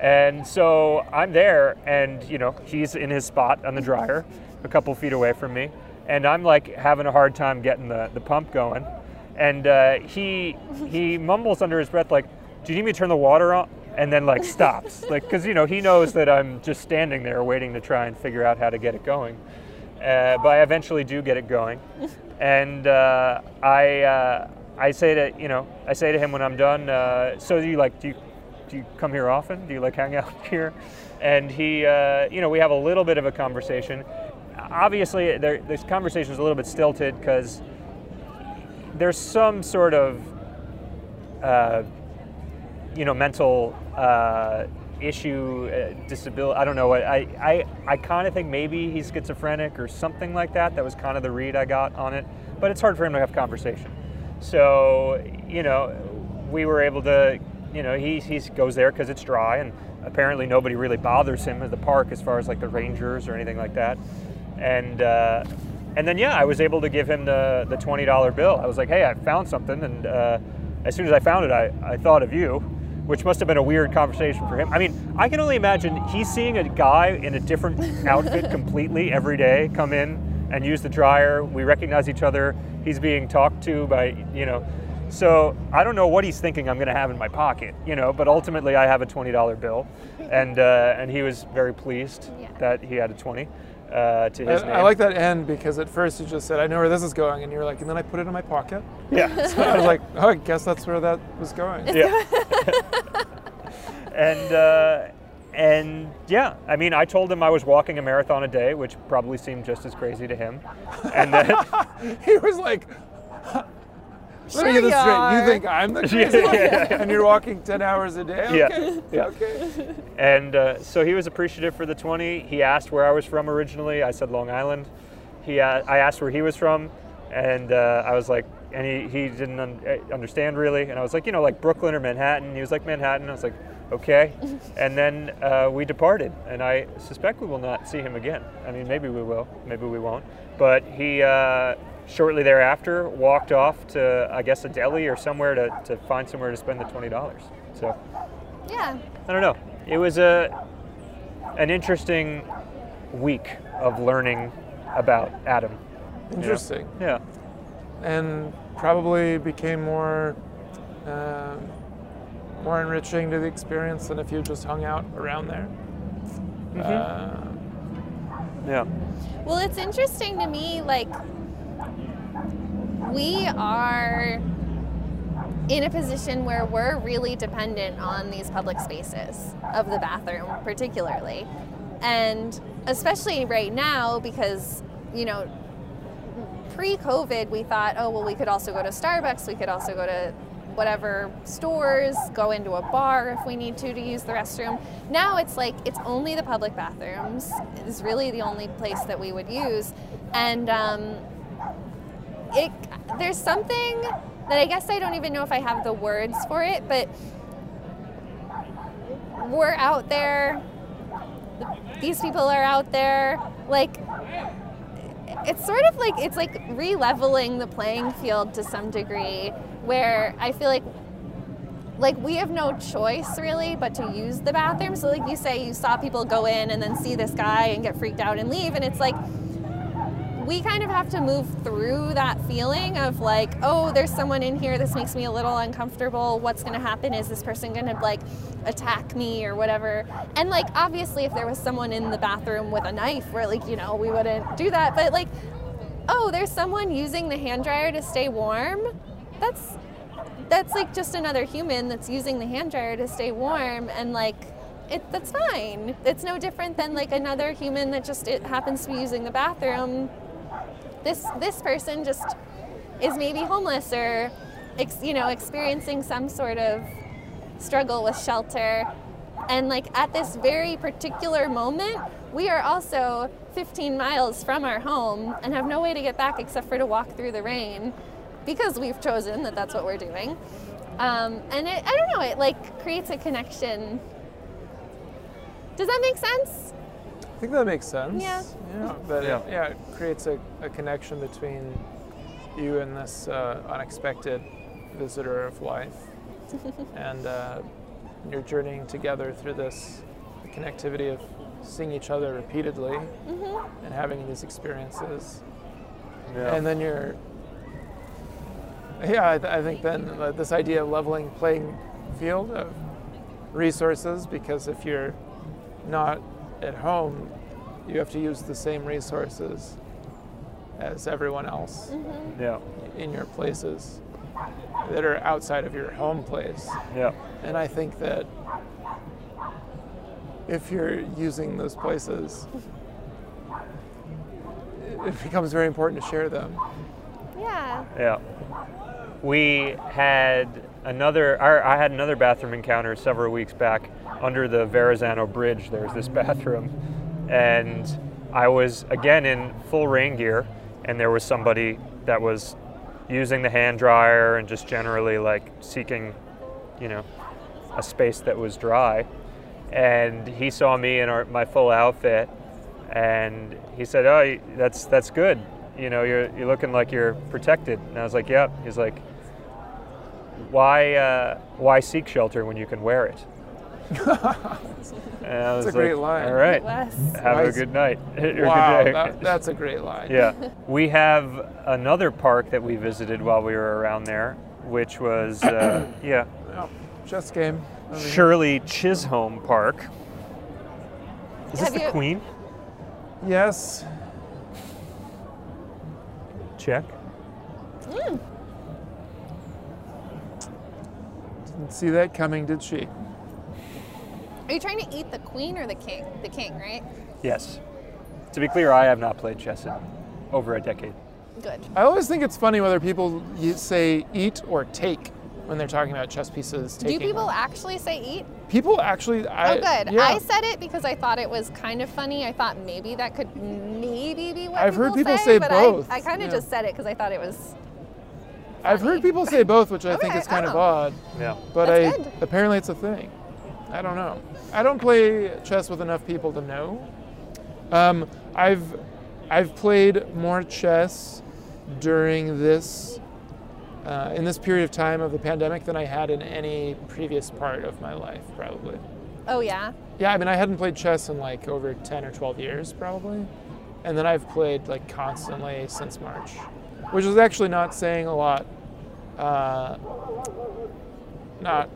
And so I'm there, and you know he's in his spot on the dryer, a couple feet away from me, and I'm like having a hard time getting the, the pump going. And uh, he he mumbles under his breath like, "Do you need me to turn the water on?" And then like stops, like because you know he knows that I'm just standing there waiting to try and figure out how to get it going. Uh, but I eventually do get it going, and uh, I uh, I say to you know I say to him when I'm done. Uh, so do you like do you do you come here often? Do you like hang out here? And he uh, you know we have a little bit of a conversation. Obviously, there, this conversation is a little bit stilted because there's some sort of uh, you know mental uh, issue, uh, disability. I don't know. I I, I kind of think maybe he's schizophrenic or something like that. That was kind of the read I got on it. But it's hard for him to have conversation. So you know, we were able to. You know, he he goes there because it's dry, and apparently nobody really bothers him at the park as far as like the rangers or anything like that. And uh, and then yeah, I was able to give him the the twenty dollar bill. I was like, hey, I found something, and uh, as soon as I found it, I, I thought of you, which must have been a weird conversation for him. I mean, I can only imagine he's seeing a guy in a different outfit completely every day come in and use the dryer. We recognize each other. He's being talked to by you know. So I don't know what he's thinking I'm going to have in my pocket, you know. But ultimately, I have a twenty dollar bill, and uh, and he was very pleased Yeah. that he had a twenty uh, to his I, name. I like that end because at first you just said, I know where this is going. And you were like, and then I put it in my pocket. Yeah. So I was like, oh, I guess that's where that was going. yeah. and uh, and yeah, I mean, I told him I was walking a marathon a day, which probably seemed just as crazy to him. And then he was like, let me get this you straight. are. You think I'm the Yeah, crazy yeah, one? yeah, yeah. And you're walking 10 hours a day? Yeah, Okay. yeah. Okay. and uh, so he was appreciative for the 20. He asked where I was from originally. I said Long Island. He I asked where he was from. And uh, I was like, and he, he didn't un- eh, understand really. And I was like, you know, like Brooklyn or Manhattan. He was like, Manhattan. I was like, okay. and then uh, we departed. And I suspect we will not see him again. I mean, maybe we will, maybe we won't. But he, uh, shortly thereafter, walked off to, I guess, a deli or somewhere to, to find somewhere to spend the $20. So Yeah. I don't know. It was a an interesting week of learning about Adam. you know? Interesting. Yeah. and probably became more um, more enriching to the experience than if you just hung out around there. Uh, Yeah. Well, it's interesting to me, like, we are in a position where we're really dependent on these public spaces of the bathroom, particularly. And especially right now, because, you know, pre COVID, we thought, oh, well, we could also go to Starbucks, we could also go to whatever stores, go into a bar if we need to to use the restroom. Now it's like it's only the public bathrooms is really the only place that we would use, and um, it there's something that I guess I don't even know if I have the words for it, but we're out there. These people are out there, like it's sort of like it's like re-leveling the playing field to some degree where i feel like like we have no choice really but to use the bathroom. So like you say you saw people go in and then see this guy and get freaked out and leave. And it's like we kind of have to move through that feeling of like oh there's someone in here. This makes me a little uncomfortable. What's going to happen? Is this person going to like attack me or whatever? And like obviously if there was someone in the bathroom with a knife we're like you know we wouldn't do that. But like oh there's someone using the hand dryer to stay warm that's that's like just another human that's using the hand dryer to stay warm and like it, that's fine. It's no different than like another human that just it happens to be using the bathroom. This this person just is maybe homeless or ex, you know experiencing some sort of struggle with shelter. And like at this very particular moment we are also 15 miles from our home and have no way to get back except for to walk through the rain because we've chosen that that's what we're doing um, and it, i don't know it like creates a connection does that make sense I think that makes sense. Yeah. Yeah, but Yeah. It, yeah, it creates a, a connection between you and this uh, unexpected visitor of life, and uh, you're journeying together through this connectivity of seeing each other repeatedly and having these experiences, Yeah. and then you're. Yeah, I, th- I think then uh, this idea of leveling playing field of resources, because if you're not at home, you have to use the same resources as everyone else yeah. in your places that are outside of your home place. Yeah. And I think that if you're using those places, it- it becomes very important to share them. yeah Yeah. We had another, our, I had another bathroom encounter several weeks back under the Verrazano Bridge. There's this bathroom. And I was, again, in full rain gear, and there was somebody that was using the hand dryer and just generally like seeking, you know, a space that was dry. And he saw me in our, my full outfit, and he said, "Oh, that's that's good. You know, you're you're looking like you're protected." And I was like, "Yep." He's like, "Why uh, why seek shelter when you can wear it?" and I was a great like, line. All right, Wes. have a good night. wow, good day. that, that's a great line. Yeah. We have another park that we visited while we were around there, which was, uh, yeah, Yeah, chess game. Shirley Chisholm Park. Is this Have the you- Queen? Yes. Check. Didn't see that coming, did she? are you trying to eat the queen or the king the king right Yes. To be clear, I have not played chess in over a decade. good I always think it's funny whether people say eat or take when they're talking about chess pieces. Do people them. actually say eat? People actually. I, oh, good. Yeah. I said it because I thought it was kind of funny. I thought maybe that could maybe be what I've heard people say, say but both, I, I kind of yeah. just said it because I thought it was. I've heard people say both, which I think is kind of odd. Yeah. But That's I good. apparently it's a thing. I don't know. I don't play chess with enough people to know. Um, I've I've played more chess during this uh, in this period of time of the pandemic than I had in any previous part of my life, probably. Oh yeah. Yeah, I mean I hadn't played chess in like over ten or twelve years, probably, and then I've played like constantly since March, which is actually not saying a lot. Uh, not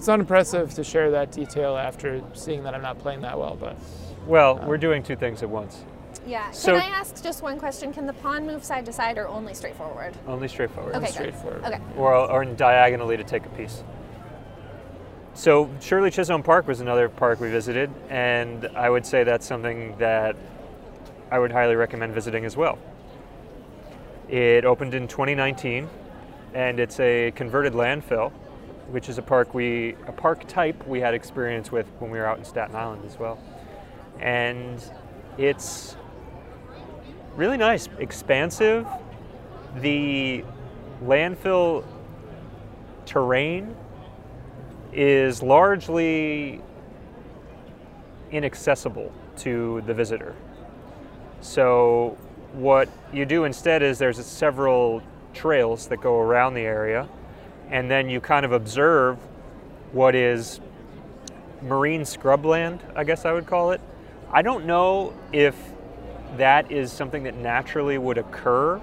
it's not impressive to share that detail after seeing that I'm not playing that well, but Well, we're doing two things at once. Yeah. So- Can I ask just one question? Can the pawn move side to side or only straightforward? Only straightforward. Okay. good. straightforward. Okay. Or, or diagonally to take a piece. So Shirley Chisholm Park was another park we visited, and I would say that's something that I would highly recommend visiting as well. It opened in 2019, and it's a converted landfill, which is a park we a park type we had experience with when we were out in Staten Island as well. And it's really nice, expansive. The landfill terrain is largely inaccessible to the visitor. So what you do instead is there's several trails that go around the area and then you kind of observe what is marine scrubland, I guess I would call it. I don't know if that is something that naturally would occur.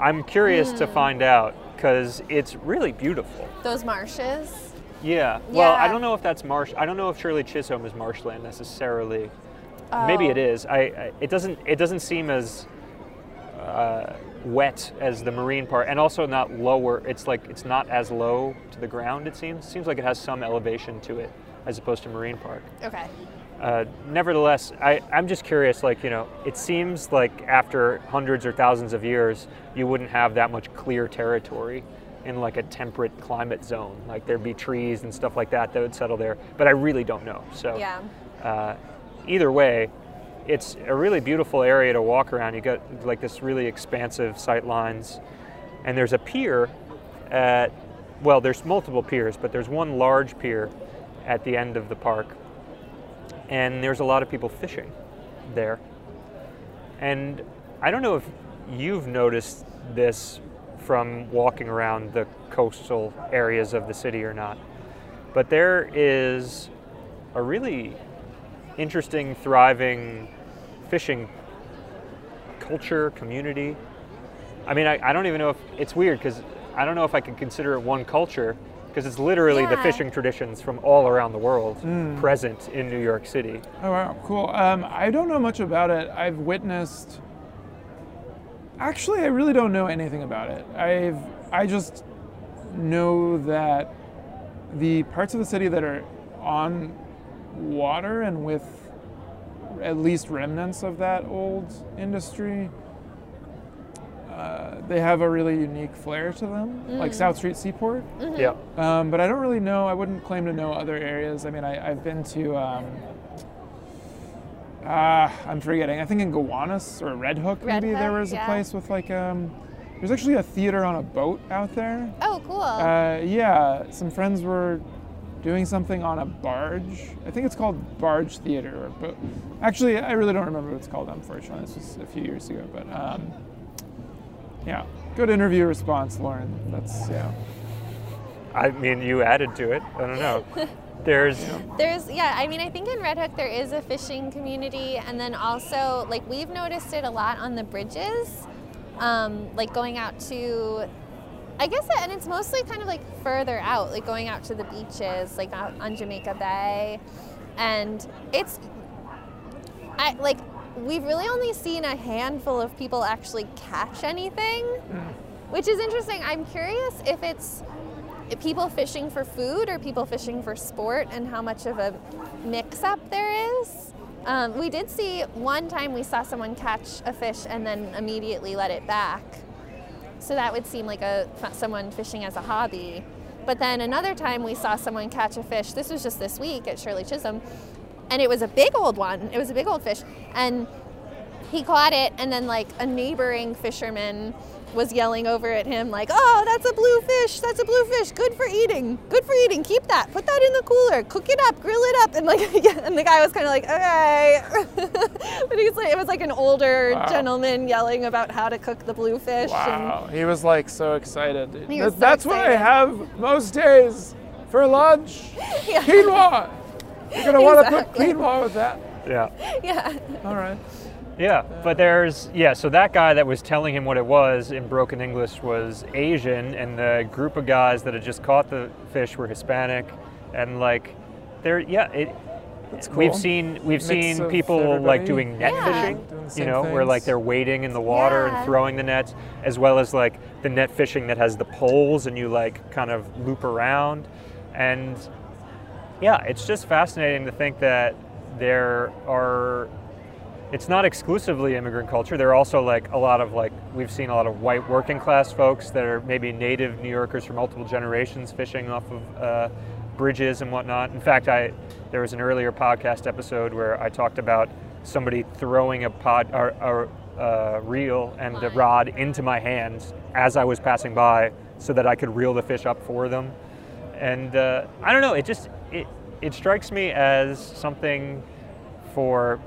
I'm curious to hmm. find out because it's really beautiful. Those marshes. Yeah. Well, I don't know if that's marsh. I don't know if Shirley Chisholm is marshland necessarily. Maybe Oh. it is. I, I. It doesn't. It doesn't seem as uh, wet as the marine part, and also not lower. It's like it's not as low to the ground. It seems. Seems like it has some elevation to it, as opposed to marine park. Okay. Uh, nevertheless, I, I'm just curious. Like you know, it seems like after hundreds or thousands of years, you wouldn't have that much clear territory in like a temperate climate zone. Like there'd be trees and stuff like that that would settle there. But I really don't know. So Yeah. uh, either way, it's a really beautiful area to walk around. You got like this really expansive sight lines, and there's a pier at well, there's multiple piers, but there's one large pier at the end of the park, and there's a lot of people fishing there. And I don't know if you've noticed this from walking around the coastal areas of the city or not, but there is a really interesting, thriving fishing culture, community. I mean, I, I don't even know if it's weird because I don't know if I can consider it one culture because it's literally the fishing traditions from all around the world present in New York City. Oh wow, cool. Um, I don't know much about it. I've witnessed. Actually, I really don't know anything about it. I've I just know that the parts of the city that are on water and with at least remnants of that old industry, uh, they have a really unique flair to them, like South Street Seaport. Yeah. Um, but I don't really know. I wouldn't claim to know other areas. I mean, I, I've been to. Um, uh, I'm forgetting. I think in Gowanus or Red Hook, Red maybe there Hook, was a yeah. place with like um. There's actually a theater on a boat out there. Oh, cool. Uh, yeah, some friends were doing something on a barge. I think it's called Barge Theater. Or boat. Actually, I really don't remember what it's called. Unfortunately, this was a few years ago. But um, yeah, good interview response, Loren. That's yeah. I mean, you added to it. I don't know. There's There's, yeah, I mean, I think in Red Hook there is a fishing community, and then also, like, we've noticed it a lot on the bridges, um, like going out to, I guess, and it's mostly kind of like further out, like going out to the beaches, like out on Jamaica Bay, and it's, I like, we've really only seen a handful of people actually catch anything, which is interesting. I'm curious if it's people fishing for food or people fishing for sport and how much of a mix up there is. Um, we did see one time we saw someone catch a fish and then immediately let it back. So that would seem like a someone fishing as a hobby. But then another time we saw someone catch a fish. This was just this week at Shirley Chisholm, and it was a big old one. It was a big old fish, and he caught it, and then like a neighboring fisherman was yelling over at him like, "Oh, that's a blue fish. That's a blue fish. Good for eating. Good for eating. Keep that. Put that in the cooler. Cook it up. Grill it up." And like, and the guy was kind of like, "Okay," but he's like, it was like an older Wow. gentleman yelling about how to cook the blue fish. Wow, he was like so excited. He was That- so That's what I have most days for lunch. Yeah. Quinoa. You're gonna want to put quinoa with that. Yeah. Yeah, All right. Yeah, but uh, there's yeah. So that guy that was telling him what it was in broken English was Asian, and the group of guys that had just caught the fish were Hispanic, and like, they're yeah. It, That's We've cool. seen we've Mix seen people everybody. like doing net Yeah. fishing, Doing you same know, where like they're wading in the water Yeah. and throwing the nets, as well as like the net fishing that has the poles and you like kind of loop around, and yeah, it's just fascinating to think that there are it's not exclusively immigrant culture. There are also like a lot of like we've seen a lot of white working class folks that are maybe native New Yorkers for multiple generations fishing off of uh, bridges and whatnot. In fact, I there was an earlier podcast episode where I talked about somebody throwing a pod or, or uh, reel and the rod into my hands as I was passing by, so that I could reel the fish up for them. And uh, I don't know. It just it it strikes me as something for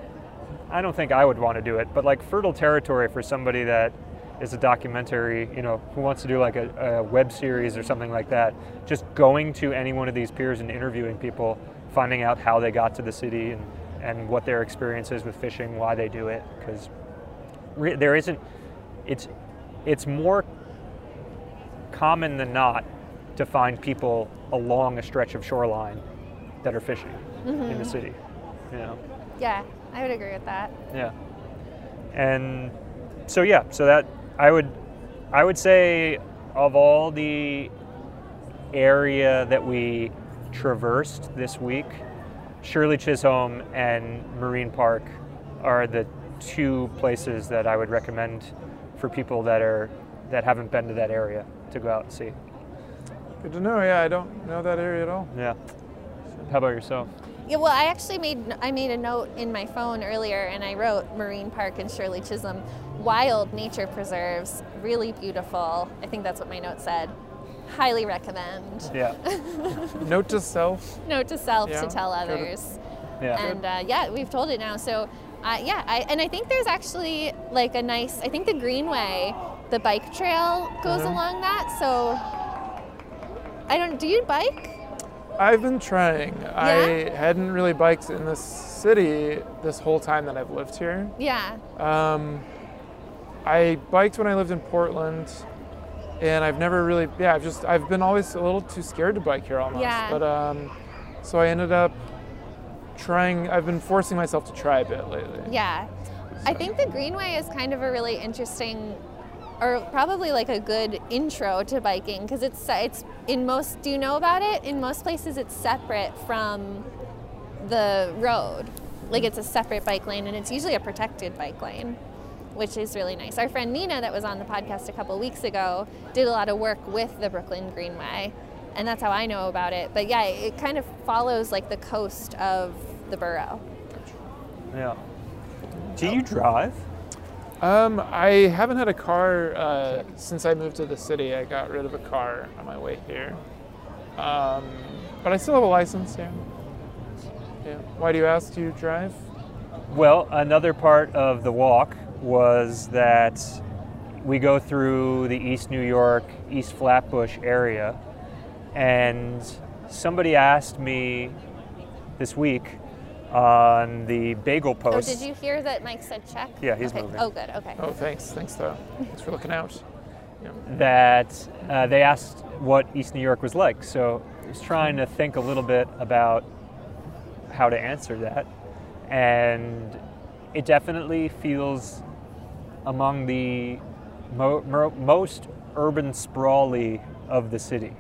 I don't think I would want to do it, but like fertile territory for somebody that is a documentary, you know, who wants to do like a, a web series or something like that. Just going to any one of these piers and interviewing people, finding out how they got to the city and, and what their experience is with fishing, why they do it, because re- there isn't. It's it's more common than not to find people along a stretch of shoreline that are fishing in the mm-hmm. city. You know. yeah, I would agree with that. Yeah. And so yeah, so that I would I would say of all the area that we traversed this week, Shirley Chisholm and Marine Park are the two places that I would recommend for people that are that haven't been to that area to go out and see. Good to know. Yeah, I don't know that area at all. Yeah. How about yourself? Yeah, well, I actually made I made a note in my phone earlier, and I wrote Marine Park and Shirley Chisholm, wild nature preserves, really beautiful. I think that's what my note said. Highly recommend. Yeah. Note to self. Note to self Yeah, to tell others. Yeah. And uh, yeah, we've told it now. So uh, yeah, I, and I think there's actually like a nice. I think the Greenway, the bike trail goes Mhm. along that. So I don't. Do you bike? I've been trying. I hadn't really biked in this city this whole time that I've lived here. Yeah. Um, I biked when I lived in Portland, and I've never really, yeah, I've just, I've been always a little too scared to bike here almost. Yeah. But um, so I ended up trying. I've been forcing myself to try a bit lately. Yeah. I think the Greenway is kind of a really interesting or probably like a good intro to biking because it's it's in most do you know about it? In most places it's separate from the road. Like it's a separate bike lane and it's usually a protected bike lane, which is really nice. Our friend Nina that was on the podcast a couple weeks ago did a lot of work with the Brooklyn Greenway. And that's how I know about it. But yeah, it kind of follows like the coast of the borough. Yeah. Do you drive? Um, I haven't had a car uh, since I moved to the city. I got rid of a car on my way here. Um, but I still have a license, yeah. Yeah. Why do you ask? Do you drive? Well, another part of the walk was that we go through the East New York, East Flatbush area, and somebody asked me this week on the bagel post. Oh, post. did you hear that Mike said check? Yeah, he's okay. moving. Oh, good. Okay. Oh, thanks. Thanks, though. Thanks for looking out. Yeah. that uh, they asked what East New York was like. So I was trying to think a little bit about how to answer that. And it definitely feels among the mo- mo- most urban sprawly of the city.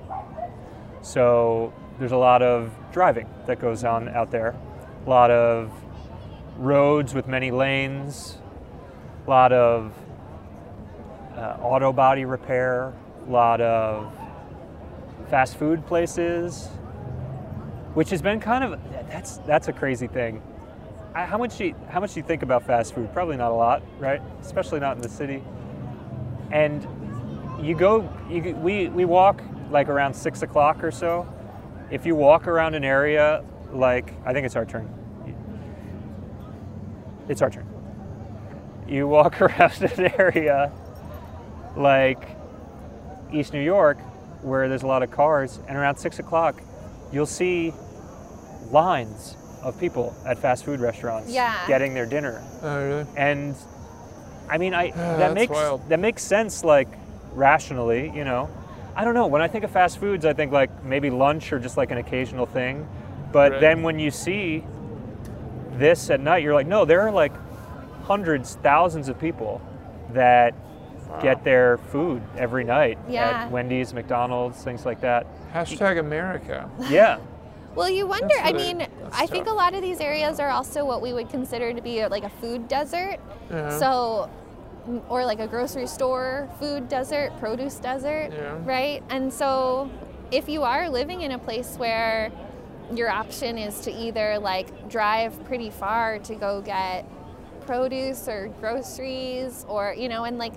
So there's a lot of driving that goes on out there, a lot of roads with many lanes, a lot of uh, auto body repair, a lot of fast food places, which has been kind of that's that's a crazy thing. I, how much do you, how much you think about fast food? Probably not a lot, right? Especially not in the city. And you go, you, we we walk like around six o'clock or so. If you walk around an area like I think it's our turn. It's our turn. You walk around an area like East New York, where there's a lot of cars, and around six o'clock, you'll see lines of people at fast food restaurants Yeah. getting their dinner. Oh, really? And I mean, I that makes wild. that makes sense, like rationally, you know. I don't know. When I think of fast foods, I think like maybe lunch or just like an occasional thing. But Right. then when you see this at night, you're like, no, there are like hundreds, thousands of people that get their food every night Yeah. at Wendy's, McDonald's, things like that. Hashtag America. Yeah. Well, you wonder. That's I mean, that's I think a lot of these areas are also what we would consider to be like a food desert. Yeah. So, mm, or like a grocery store food desert, produce desert, Yeah. right? And so, if you are living in a place where your option is to either like drive pretty far to go get produce or groceries or, you know, and like,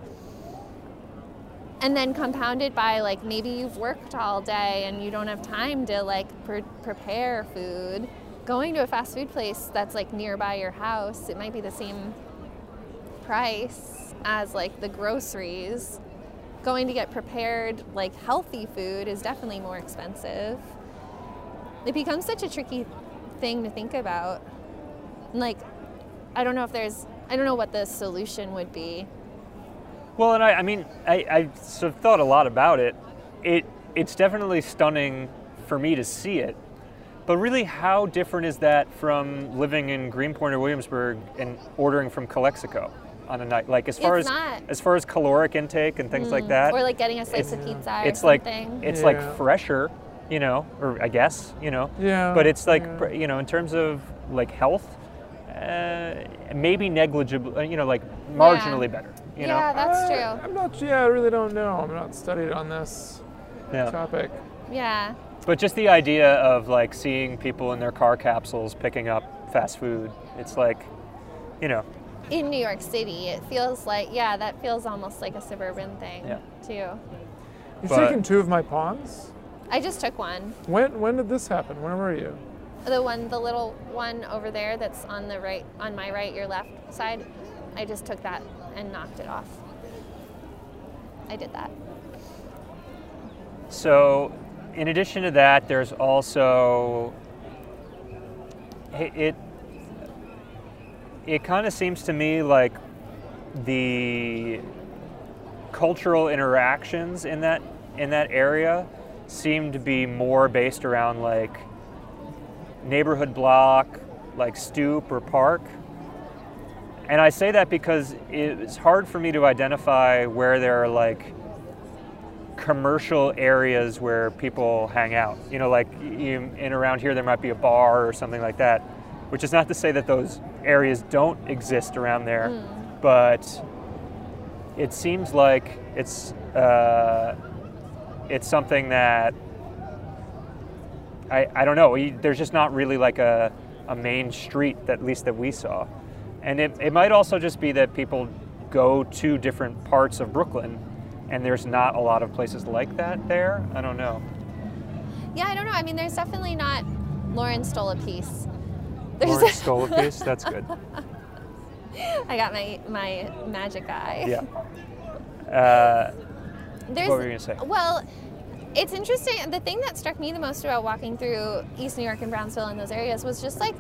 and then compounded by like maybe you've worked all day and you don't have time to like pre- prepare food. Going to a fast food place that's like nearby your house it might be the same price as like the groceries. Going to get prepared like healthy food is definitely more expensive it becomes such a tricky thing to think about like i don't know if there's i don't know what the solution would be Well, and I, I mean, I, I sort of thought a lot about it. It, it's definitely stunning for me to see it. But really, how different is that from living in Greenpoint or Williamsburg and ordering from Calexico on a night? Like as far It's as not. as far as caloric intake and things like mm. that, or like getting a slice of pizza or it's like something it's Yeah. like fresher, you know, or I guess, you know. Yeah, But it's like yeah. you know, in terms of like health, uh, maybe negligible, uh, you know, like marginally better. You yeah know. that's Uh, true I'm not. Yeah, I really don't know. I'm not studied on this Yeah. topic. yeah But just the idea of like seeing people in their car capsules picking up fast food, it's like, you know, in New York City, it feels like yeah, that feels almost like a suburban thing Yeah. too. You've But- taken two of my pawns. I just took one, When when did this happen? Where were you? the one, the little one over there that's on the right, on my right, your left side. I just took that and knocked it off. I did that. so in addition to that, there's also it it, it kind of seems to me like the cultural interactions in that in that area seem to be more based around like neighborhood block, like stoop or park. And I say that because it's hard for me to identify where there are like commercial areas where people hang out. You know, like you, in around here there might be a bar or something like that, which is not to say that those areas don't exist around there, but it seems like it's uh, it's something that I, I don't know. There's just not really like a, a main street that at least that we saw, and it, it might also just be that people go to different parts of Brooklyn, and there's not a lot of places like that there. I don't know. Yeah, I don't know. I mean, there's definitely not. Loren stole a piece. There's Loren stole a piece. That's good. I got my my magic eye. Yeah. Uh, There's, What were you gonna say? Well, it's interesting. The thing that struck me the most about walking through East New York and Brownsville and those areas was just like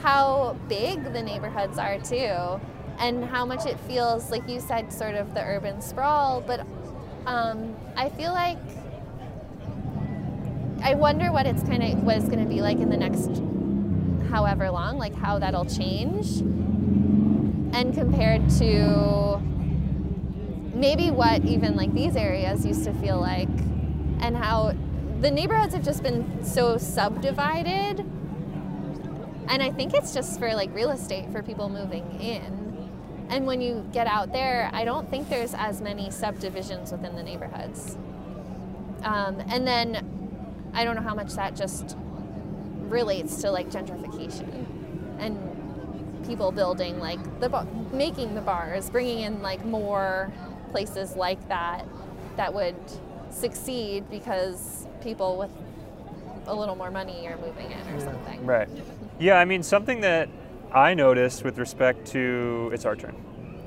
how big the neighborhoods are too, and how much it feels like you said, sort of the urban sprawl. But um, I feel like I wonder what it's kind of what it's going to be like in the next however long, like how that'll change, and compared to maybe what even like these areas used to feel like and how the neighborhoods have just been so subdivided and i think it's just for like real estate for people moving in And when you get out there, I don't think there's as many subdivisions within the neighborhoods. Um, and then I don't know how much that just relates to like gentrification and people building like the making the bars, bringing in like more places like that that would succeed because people with a little more money are moving in or something. Right. Yeah, I mean, something that I noticed with respect to it's our turn.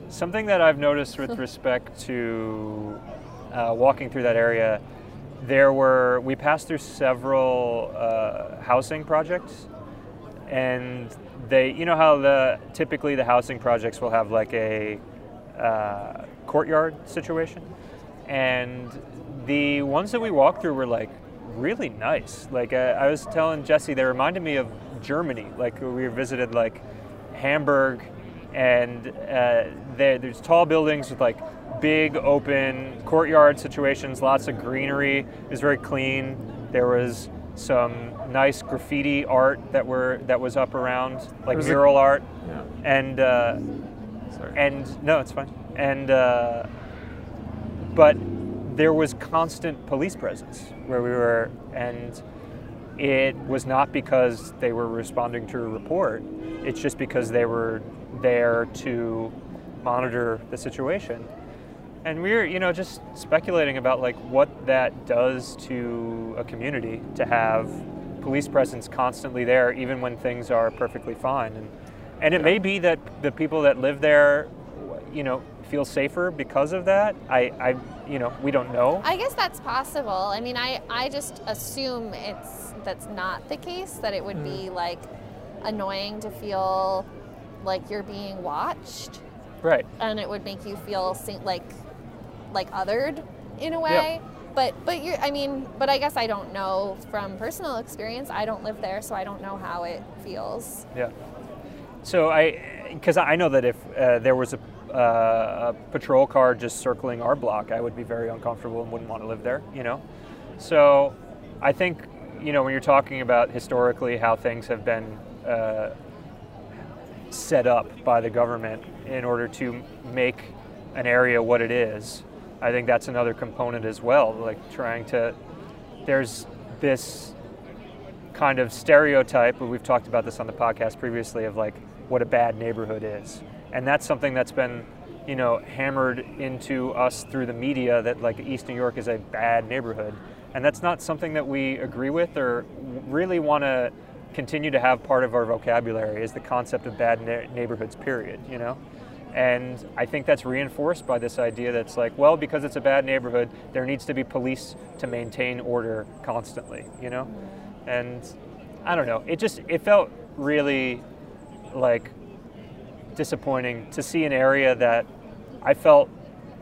Something that I've noticed with respect to uh, walking through that area, there were we passed through several uh, housing projects, and they, you know how the typically the housing projects will have like a uh, courtyard situation, and the ones that we walked through were like really nice. Like uh, I was telling Jesse, they reminded me of Germany. Like we visited like Hamburg, and uh, there, there's tall buildings with like big open courtyard situations, lots of greenery. It was very clean. There was some nice graffiti art that were that was up around, like was a- mural art, Yeah. and uh, Sorry. and no, it's fine. And uh, but there was constant police presence where we were, and it was not because they were responding to a report. It's just because they were there to monitor the situation. And we are you know, just speculating about like what that does to a community to have police presence constantly there, even when things are perfectly fine. And and it may be that the people that live there, you know, feel safer because of that. I, I you know, we don't know. I guess that's possible. I mean, I, I just assume it's that's not the case. That it would be like annoying to feel like you're being watched, Right. and it would make you feel like like othered in a way. Yeah. But but you I mean, but I guess I don't know from personal experience. I don't live there, so I don't know how it feels. Yeah. So I, because I know that if uh, there was a, uh, a patrol car just circling our block, I would be very uncomfortable and wouldn't want to live there. You know. So I think you know when you're talking about historically how things have been uh, set up by the government in order to make an area what it is. I think that's another component as well. Like trying to, there's this kind of stereotype, but we've talked about this on the podcast previously, of like what a bad neighborhood is. And that's something that's been, you know, hammered into us through the media that like East New York is a bad neighborhood. And that's not something that we agree with or really want to continue to have part of our vocabulary is the concept of bad ne- neighborhoods, period, you know? And I think that's reinforced by this idea that's like, well, because it's a bad neighborhood, there needs to be police to maintain order constantly, you know? And I don't know, it just, it felt really like disappointing to see an area that I felt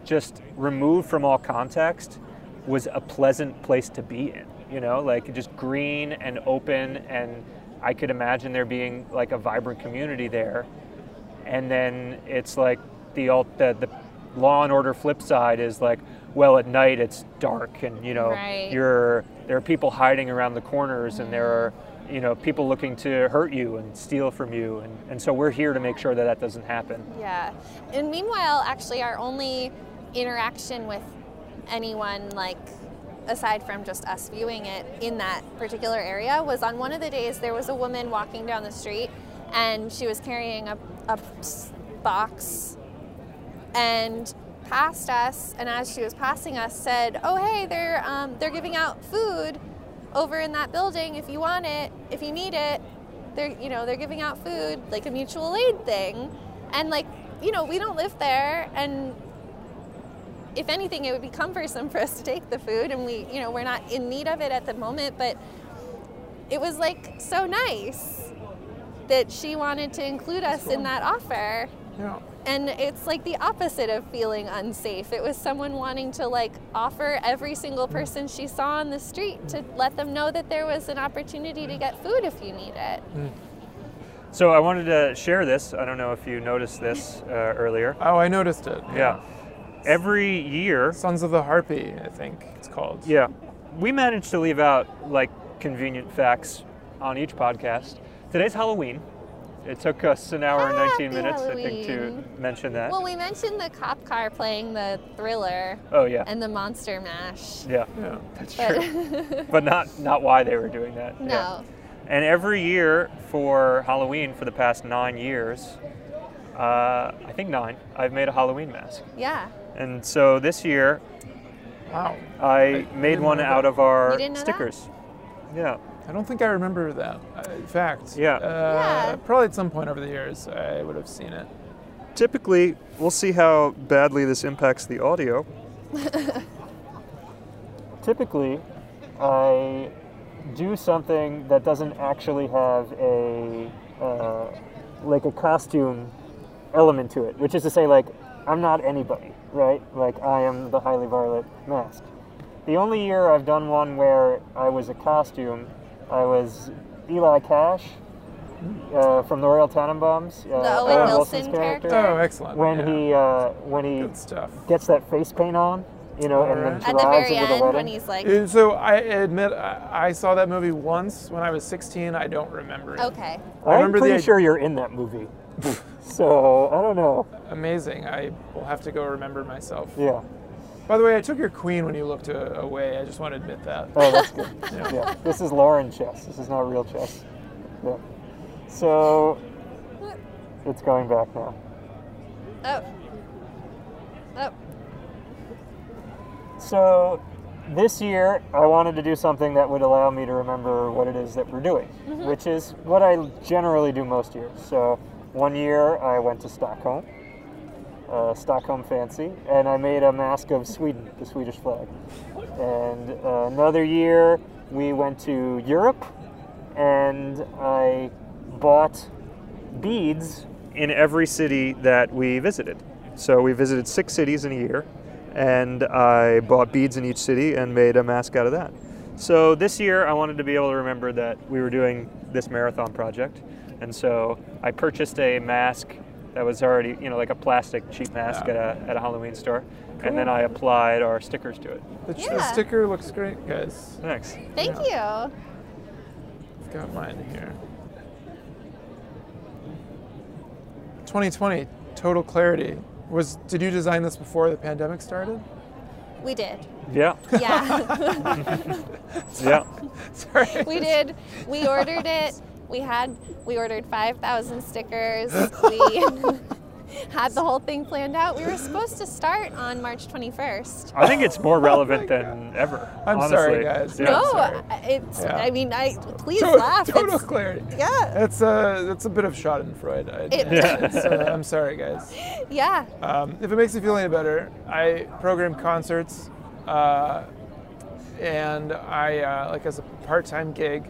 just removed from all context was a pleasant place to be in, you know, like just green and open and I could imagine there being like a vibrant community there and then it's like the alt the, the law and order flip side is like well at night it's dark and you know Right. you're there are people hiding around the corners and there are mm. You know people looking to hurt you and steal from you. And, and so we're here to make sure that that doesn't happen. Yeah. And meanwhile, actually, our only interaction with anyone, like, aside from just us viewing it in that particular area, was on one of the days there was a woman walking down the street and she was carrying a, a box. And passed us and as she was passing us said oh hey they're um, they're giving out food over in that building if you want it if you need it. They're you know they're giving out food like a mutual aid thing. And like you know we don't live there. And if anything it would be cumbersome for us to take the food. And we you know we're not in need of it at the moment. But it was like so nice that she wanted to include us in that offer. Yeah. And it's like the opposite of feeling unsafe. It was someone wanting to like offer every single person she saw on the street to let them know that there was an opportunity to get food if you need it. so i wanted to share this i don't know if you noticed this uh, earlier Oh, I noticed it. yeah every year Sons of the Harpy, I think it's called. Yeah. We managed to leave out like convenient facts on each podcast. Today's Halloween. It took us an hour and 19 Happy minutes, I think, to mention that. Well, we mentioned the cop car playing the thriller oh yeah, and the monster mash. yeah, Yeah. that's But true. but not not why they were doing that. yeah. no. And every year for Halloween for the past nine years, uh, I think nine, I've made a Halloween mask. Yeah. And so this year, Wow. I made one out that. of our stickers. that? Stickers. Yeah. I don't think I remember that. Uh, in fact, Yeah. Uh, Yeah. Probably at some point over the years, I would have seen it. Typically, we'll see how badly this impacts the audio. Typically, I do something that doesn't actually have a uh, like a costume element to it, which is to say, like I'm not anybody, right? Like I am the highly violet mask. The only year I've done one where I was a costume, I was Eli Cash uh, from the Royal Tenenbaums. Uh, The Owen Owen Wilson Wilson's character? Oh, excellent. when yeah. he uh, when he gets that face paint on, you know, and then Alright. At the drives very it with a end, wedding. when he's like, Uh, So I admit I, I saw that movie once when I was 16. I don't remember it. okay. I I'm remember pretty the sure you're in that movie. so I don't know. amazing. I will have to go remember myself. Yeah. By the way, I took your queen when you looked uh, away. I just want to admit that. Oh, that's good. Yeah. yeah. This is Loren chess. This is not real chess. Yeah. So it's going back now. Oh. Oh. So this year, I wanted to do something that would allow me to remember what it is that we're doing, which is what I generally do most years. So one year, I went to Stockholm, uh, Stockholm Fancy, and I made a mask of Sweden, the Swedish flag. And uh, another year, we went to Europe, and I bought beads in every city that we visited. So we visited six cities in a year, and I bought beads in each city and made a mask out of that. So this year, I wanted to be able to remember that we were doing this marathon project, and so I purchased a mask that was already, you know, like a plastic cheap mask Yeah. at a, at a Halloween store, and then I applied our stickers to it. The, Yeah. the sticker looks great, guys. Thanks. Thank you. I've got mine here. 2020, total clarity. Was did you design this before the pandemic started? We did. Yeah, Yeah. yeah. Sorry. we did. We ordered it. We had we ordered 5,000 stickers. We had the whole thing planned out. We were supposed to start on March 21st. I think it's more relevant than ever. I'm honestly. sorry, guys. Yeah. I'm no, sorry. it's. Yeah. I mean, I please Total, laugh. total It's- clarity. yeah, That's a that's a bit of Schadenfreude. I admit. It- It's, uh, I'm sorry, guys. yeah. Um, if it makes you feel any better, I program concerts, uh, and I uh, like as a part-time gig,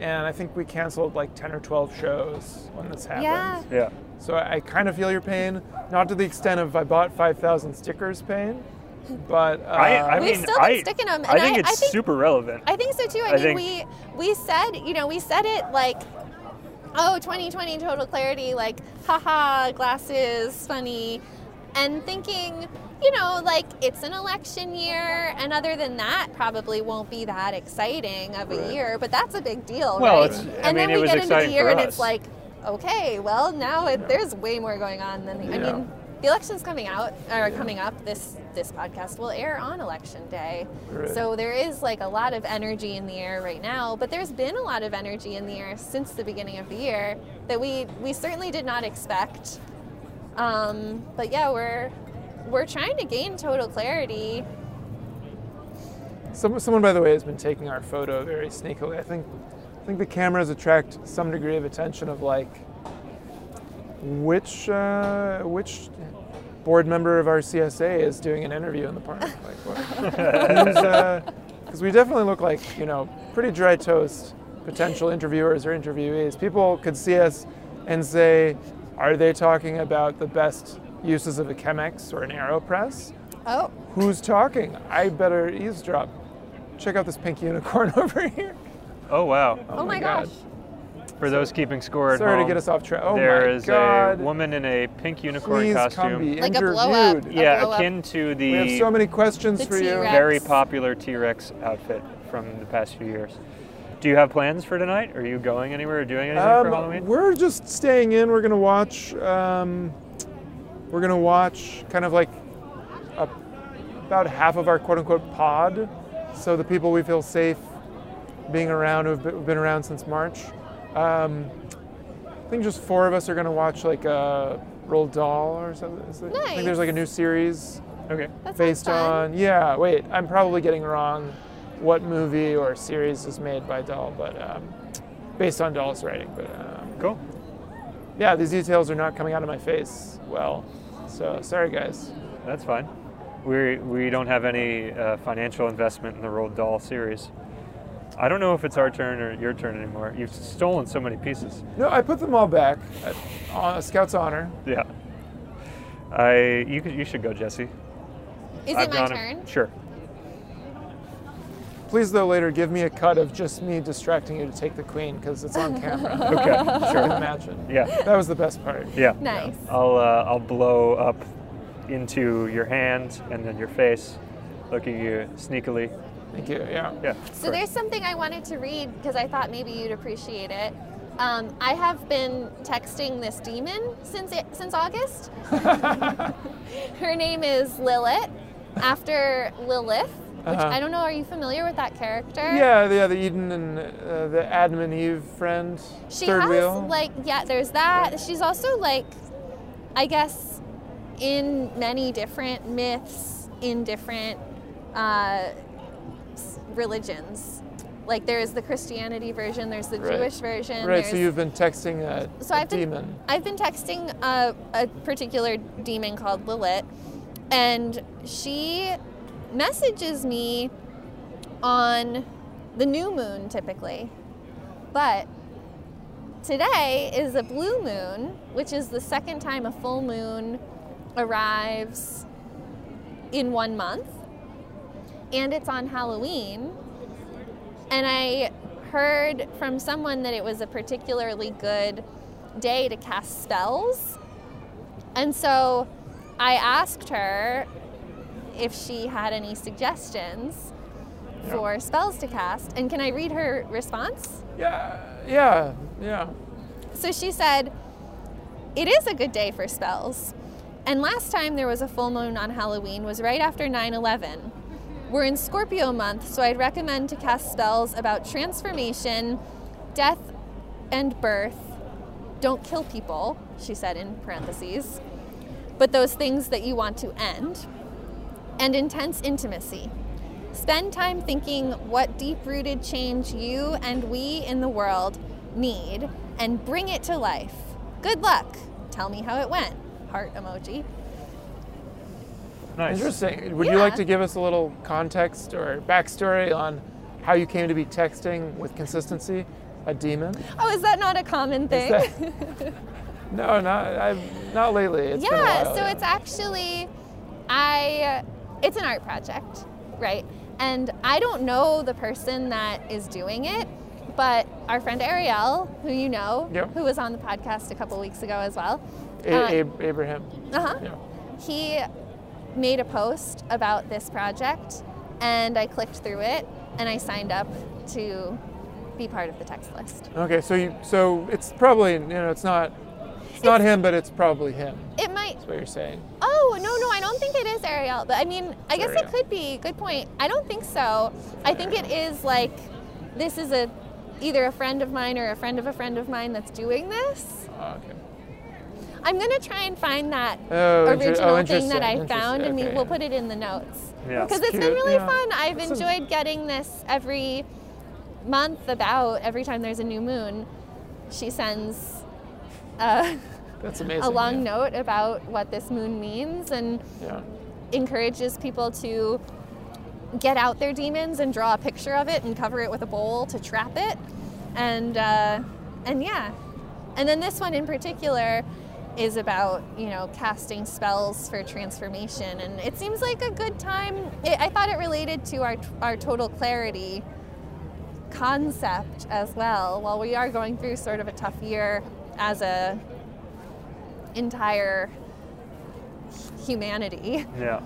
and I think we canceled like 10 or 12 shows when this happened. Yeah. Yeah. So I, I kind of feel your pain, not to the extent of I bought 5,000 stickers pain, but uh, I, I We've mean, still been I, sticking 'em, I and think I- it's I think- super relevant. I think so too. I, I mean, think- we we said, you know, we said it like, oh, 2020 total clarity, like, haha, glasses, funny, and thinking, you know, like it's an election year, and other than that, probably won't be that exciting of a Right. year, but that's a big deal, Well, right? it's- I and mean, then it we was get into the year, and it's like, okay, well, now it, there's way more going on than I Yeah. mean. The election's coming out or coming up. This this podcast will air on election day, Right. so there is like a lot of energy in the air right now. But there's been a lot of energy in the air since the beginning of the year that we we certainly did not expect. Um, but yeah, we're we're trying to gain total clarity. Some, someone, by the way, has been taking our photo very sneakily. I think, I think the cameras attract some degree of attention of like, which uh, which board member of our CSA is doing an interview in the park? Like? Because we definitely look like you know pretty dry toast potential interviewers or interviewees. People could see us and say, are they talking about the best uses of a Chemex or an AeroPress? Oh, Who's talking? I better eavesdrop. Check out this pink unicorn over here. Oh wow! oh, my gosh. For those keeping score at Sorry home, to get us off track. Oh there my is god. a woman in a pink unicorn Please costume. come be Like a interviewed. blow-up. A yeah, blow-up. akin to the We have so many questions The for you. Very popular T-Rex outfit from the past few years. Do you have plans for tonight? Are you going anywhere or doing anything for Um, Halloween? we're just staying in. We're gonna watch. Um, we're gonna watch kind of like a, about half of our quote unquote pod. So the people we feel safe being around who've been, around since March. Um, I think just four of us are gonna watch like a Roald Dahl or something. Is it- I think there's like a new series Okay. That sounds based fun. on. Yeah. Wait, I'm probably getting wrong. What movie or series is made by Dahl, but um, based on Dahl's writing. But um, Cool. yeah, these details are not coming out of my face well. So sorry, guys. That's fine. We we don't have any uh, financial investment in the Roald Dahl series. I don't know if it's our turn or your turn anymore. You've stolen so many pieces. No, I put them all back. At, on a Scout's honor. Yeah. I you could, you should go, Jesse. Is I've it my gone- turn? Sure. Please, though, later give me a cut of just me distracting you to take the queen because it's on camera. Okay. I can Sure. imagine. Yeah. That was the best part. Yeah. Nice. I'll uh, I'll blow up into your hand and then your face, looking at you sneakily. Thank you. Yeah. Yeah. So sure. there's something I wanted to read because I thought maybe you'd appreciate it. Um, I have been texting this demon since it, since August. Her name is Lilith, after Lilith. Which Uh-huh. I don't know. Are you familiar with that character? Yeah, the, yeah, the Eden and uh, the Adam and Eve friend, She third has wheel. like yeah. There's that. She's also like, I guess, in many different myths in different uh, religions. Like there's the Christianity version, there's the Right. Jewish version. right, so you've been texting a, so a I've been, demon. I've been texting a, a particular demon called Lilith, and she messages me on the new moon typically. But today is a blue moon, which is the second time a full moon arrives in one month. And it's on Halloween. And I heard from someone that it was a particularly good day to cast spells. And so I asked her if she had any suggestions Yeah. for spells to cast. And can I read her response? Yeah, yeah, yeah. So she said, It is a good day for spells. And last time there was a full moon on Halloween was right after 9 11. We're in Scorpio month, so I'd recommend to cast spells about transformation, death, and birth. Don't kill people, she said in parentheses, but those things that you want to end. And intense intimacy. Spend time thinking what deep rooted change you and we in the world need and bring it to life. Good luck. Tell me how it went. Heart emoji. Nice. Interesting. Would you like to give us a little context or backstory on how you came to be texting with consistency a demon? Oh, is that not a common thing? that- No, not I've, not lately. It's been a yeah, while, so it's actually I it's an art project, right? And I don't know the person that is doing it, but our friend Ariel, who you know, Yep. who was on the podcast a couple weeks ago as well. A- uh, Ab- Abraham. Uh-huh. Yeah. He made a post about this project and I clicked through it and I signed up to be part of the text list. Okay, so you so it's probably you know it's not it's not him, but it's probably him. It might That's what you're saying. Oh, no, no, I don't think it is Ariel. But I mean, I guess it could be. Good point. I don't think so. I think it is like this is a either a friend of mine or a friend of a friend of mine that's doing this. Oh, okay. I'm gonna try and find that Oh, inter- oh, original oh, thing that I interesting, found, and we interesting, will okay. put it in the notes. Yeah. Because That's it's been really yeah. fun. I've That's a- enjoyed getting this every month about every time there's a new moon. She sends uh, That's amazing. a long yeah. note about what this moon means and Yeah. encourages people to get out their demons and draw a picture of it and cover it with a bowl to trap it and uh, and yeah and then this one in particular is about you know casting spells for transformation and it seems like a good time it, i thought it related to our, our total clarity concept as well while we are going through sort of a tough year as a entire humanity Yeah.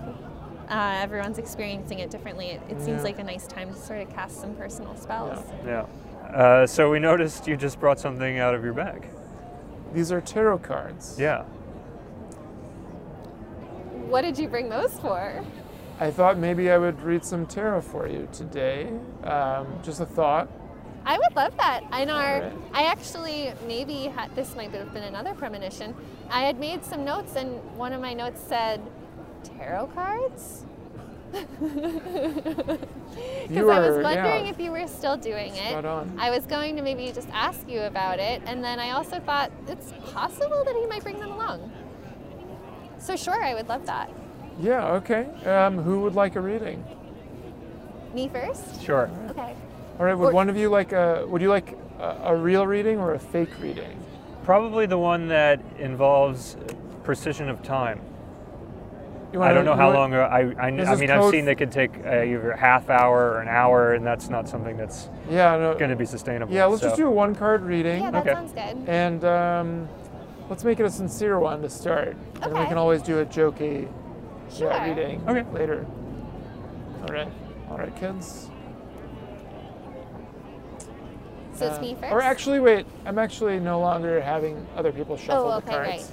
uh, everyone's experiencing it differently. It, it seems Yeah. like a nice time to sort of cast some personal spells. Yeah. Uh, so we noticed you just brought something out of your bag. These are tarot cards. Yeah. What did you bring those for? I thought maybe I would read some tarot for you today. Um, just a thought. I would love that. In our, Alright. I actually maybe had, this might have been another premonition. I had made some notes, and one of my notes said tarot cards. Because I was wondering yeah. if you were still doing it. On. I was going to maybe just ask you about it, and then I also thought it's possible that he might bring them along. So sure, I would love that. Yeah, okay. Um, who would like a reading? Me first. Sure. Okay. All right, would Or- one of you like a, would you like a, a real reading or a fake reading? Probably the one that involves precision of time. You I don't wanna- know how you long. want- I, I, I mean, I've seen they could take uh, either a half hour or an hour, and that's not something that's Yeah, no, going to be sustainable. yeah, let's just do a one card reading. Yeah, that Okay. sounds good. And um, let's make it a sincere one to start. And we can always do a jokey Sure. yeah, reading Okay. later. All right. All right, kids. So it's Uh, me first. Or actually, wait. I'm actually no longer having other people shuffle oh, the okay, cards.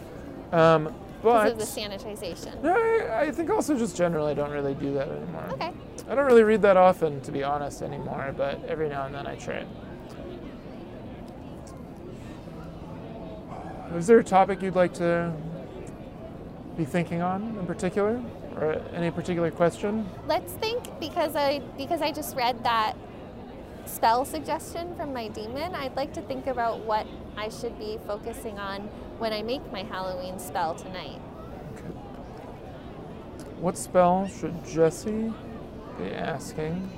right. Um, Because but of the sanitization. no, I, I think also just generally I don't really do that anymore. Okay. I don't really read that often, to be honest, anymore. But every now and then I try. Is there a topic you'd like to be thinking on in particular, or any particular question? Let's think because I because I just read that spell suggestion from my demon. I'd like to think about what I should be focusing on when I make my Halloween spell tonight. What spell should Jesse be asking?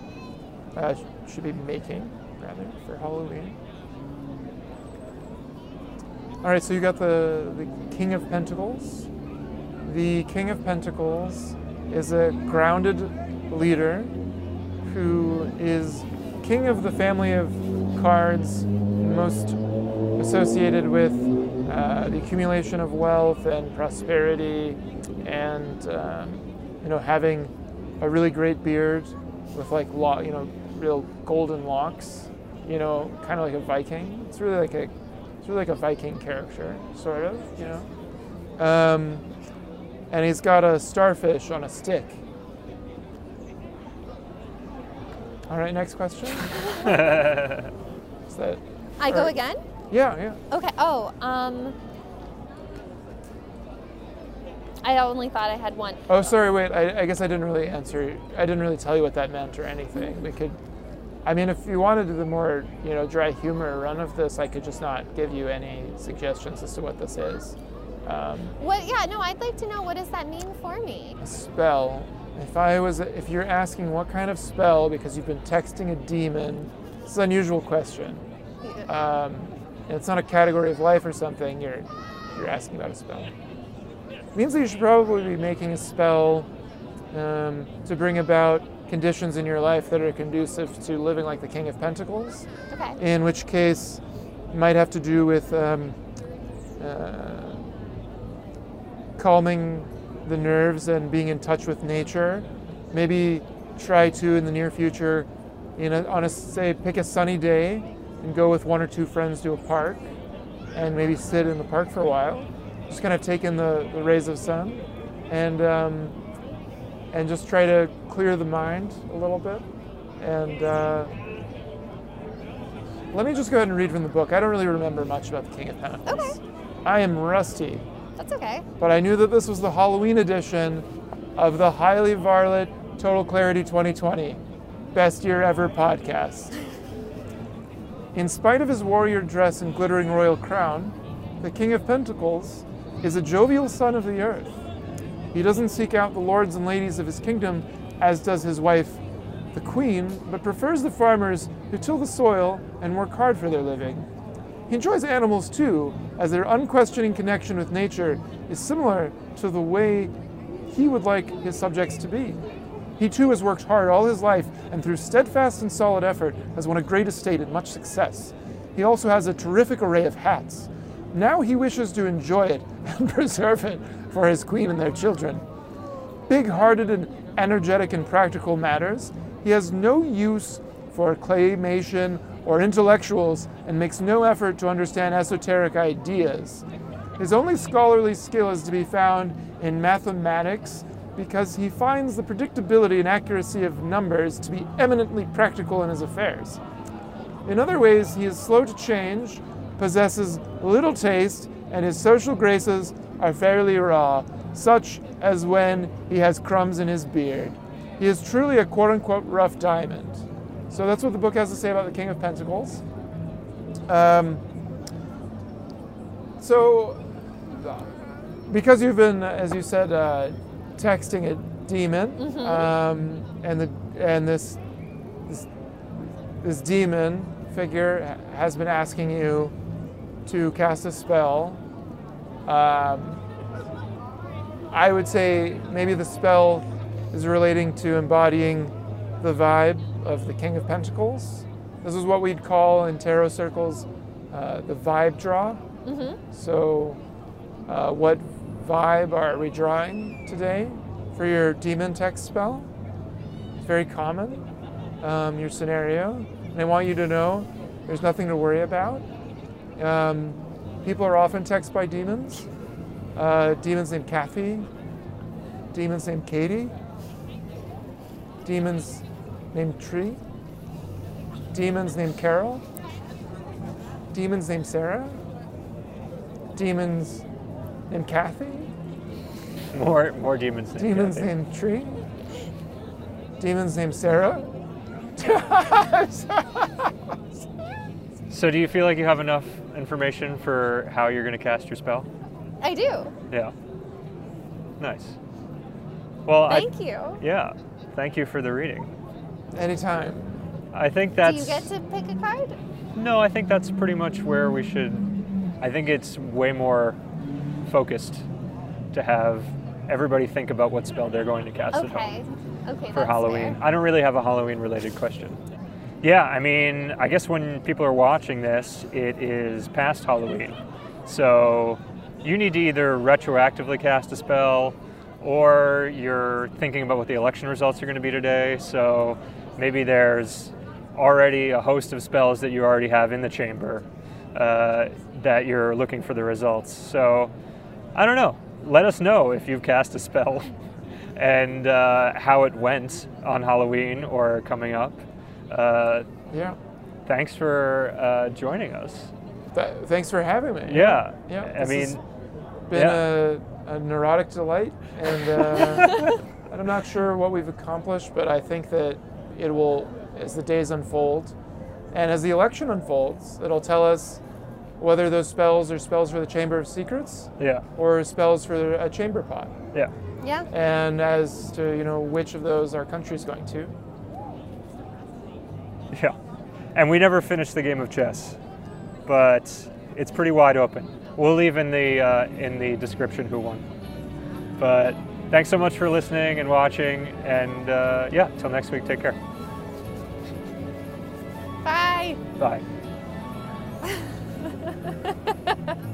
Uh, should be making, rather, for Halloween. All right, so you got the, the King of Pentacles. The King of Pentacles is a grounded leader who is king of the family of cards most associated with uh, the accumulation of wealth and prosperity and um, you know having a really great beard with like lo- you know real golden locks you know kind of like a viking. It's really like a it's really like a viking character sort of you know? Um, and he's got a starfish on a stick all right next question is that I go Alright. again? yeah yeah Okay. Oh, um I only thought I had one. Oh, sorry. Wait. I, I guess I didn't really answer. I didn't really tell you what that meant or anything. We could. I mean, if you wanted the more you know dry humor run of this, I could just not give you any suggestions as to what this is. Um, What yeah, no, I'd like to know what does that mean for me? a spell. If I was, if you're asking what kind of spell because you've been texting a demon, it's an unusual question. Um, and it's not a category of life or something. You're you're asking about a spell. means that you should probably be making a spell um, to bring about conditions in your life that are conducive to living like the King of Pentacles. Okay. In which case, it might have to do with um, uh, calming the nerves and being in touch with nature. Maybe try to, in the near future, in a, on a say, pick a sunny day and go with one or two friends to a park, and maybe sit in the park for a while, just kind of take in the, the rays of sun, and um, and just try to clear the mind a little bit. And uh, let me just go ahead and read from the book. I don't really remember much about the King of Pentacles. Okay. I am rusty, That's okay. but I knew that this was the Halloween edition of the Highly Varlet Total Clarity 2020 Best Year Ever podcast. In spite of his warrior dress and glittering royal crown, the King of Pentacles is a jovial son of the earth. He doesn't seek out the lords and ladies of his kingdom as does his wife, the queen, but prefers the farmers who till the soil and work hard for their living. He enjoys animals too, as their unquestioning connection with nature is similar to the way he would like his subjects to be. He too has worked hard all his life and through steadfast and solid effort has won a great estate and much success. He also has a terrific array of hats. Now he wishes to enjoy it and preserve it for his queen and their children. Big hearted and energetic in practical matters, he has no use for claymation or intellectuals and makes no effort to understand esoteric ideas. His only scholarly skill is to be found in mathematics because he finds the predictability and accuracy of numbers to be eminently practical in his affairs. In other ways, he is slow to change, possesses little taste, and his social graces are fairly raw, such as when he has crumbs in his beard. He is truly a quote unquote rough diamond. So that's what the book has to say about the King of Pentacles. Um, so, because you've been, as you said, uh, texting a demon, um, and the and this this this demon figure has been asking you to cast a spell. Um, I would say maybe the spell is relating to embodying the vibe of the King of Pentacles. This is what we'd call in tarot circles uh, the vibe draw. So, uh, what vibe are we drawing today for your demon text spell? It's very common, um, your scenario. And I want you to know there's nothing to worry about. Um, people are often texted by demons. Uh, demons named Kathy, demons named Katie, demons named Tree, demons named Carol, demons named Sarah, demons named Kathy, More, more demons. named demons Kathy. named Tree, demons named Sarah. So, do you feel like you have enough information for how you're going to cast your spell? I do. Yeah. Nice. Well, Thank I, you. yeah. Thank you for the reading. Anytime. I think Do that's you get to pick a card? no. I think that's pretty much where we should. I think it's way more focused to have everybody think about what spell they're going to cast at Okay. home Okay. for that's Halloween. fair. I don't really have a Halloween related question. Yeah, I mean, I guess when people are watching this, it is past Halloween. So you need to either retroactively cast a spell or you're thinking about what the election results are going to be today. So maybe there's already a host of spells that you already have in the chamber uh, that you're looking for the results. So I don't know. Let us know if you've cast a spell and uh, how it went on Halloween or coming up. Uh, Yeah. thanks for uh, joining us. Th- thanks for having me. Yeah. Yeah. I this has mean, been yeah. a, a neurotic delight, and uh, I'm not sure what we've accomplished, but I think that it will, as the days unfold, and as the election unfolds, it'll tell us whether those spells are spells for the Chamber of Secrets yeah, or spells for a chamber pot, yeah. Yeah. and as to you know which of those our country's going to. Yeah. And we never finished the game of chess, but it's pretty wide open. We'll leave in the uh, in the description who won. But Thanks so much for listening and watching. And uh, yeah, till next week, take care. Bye. Bye.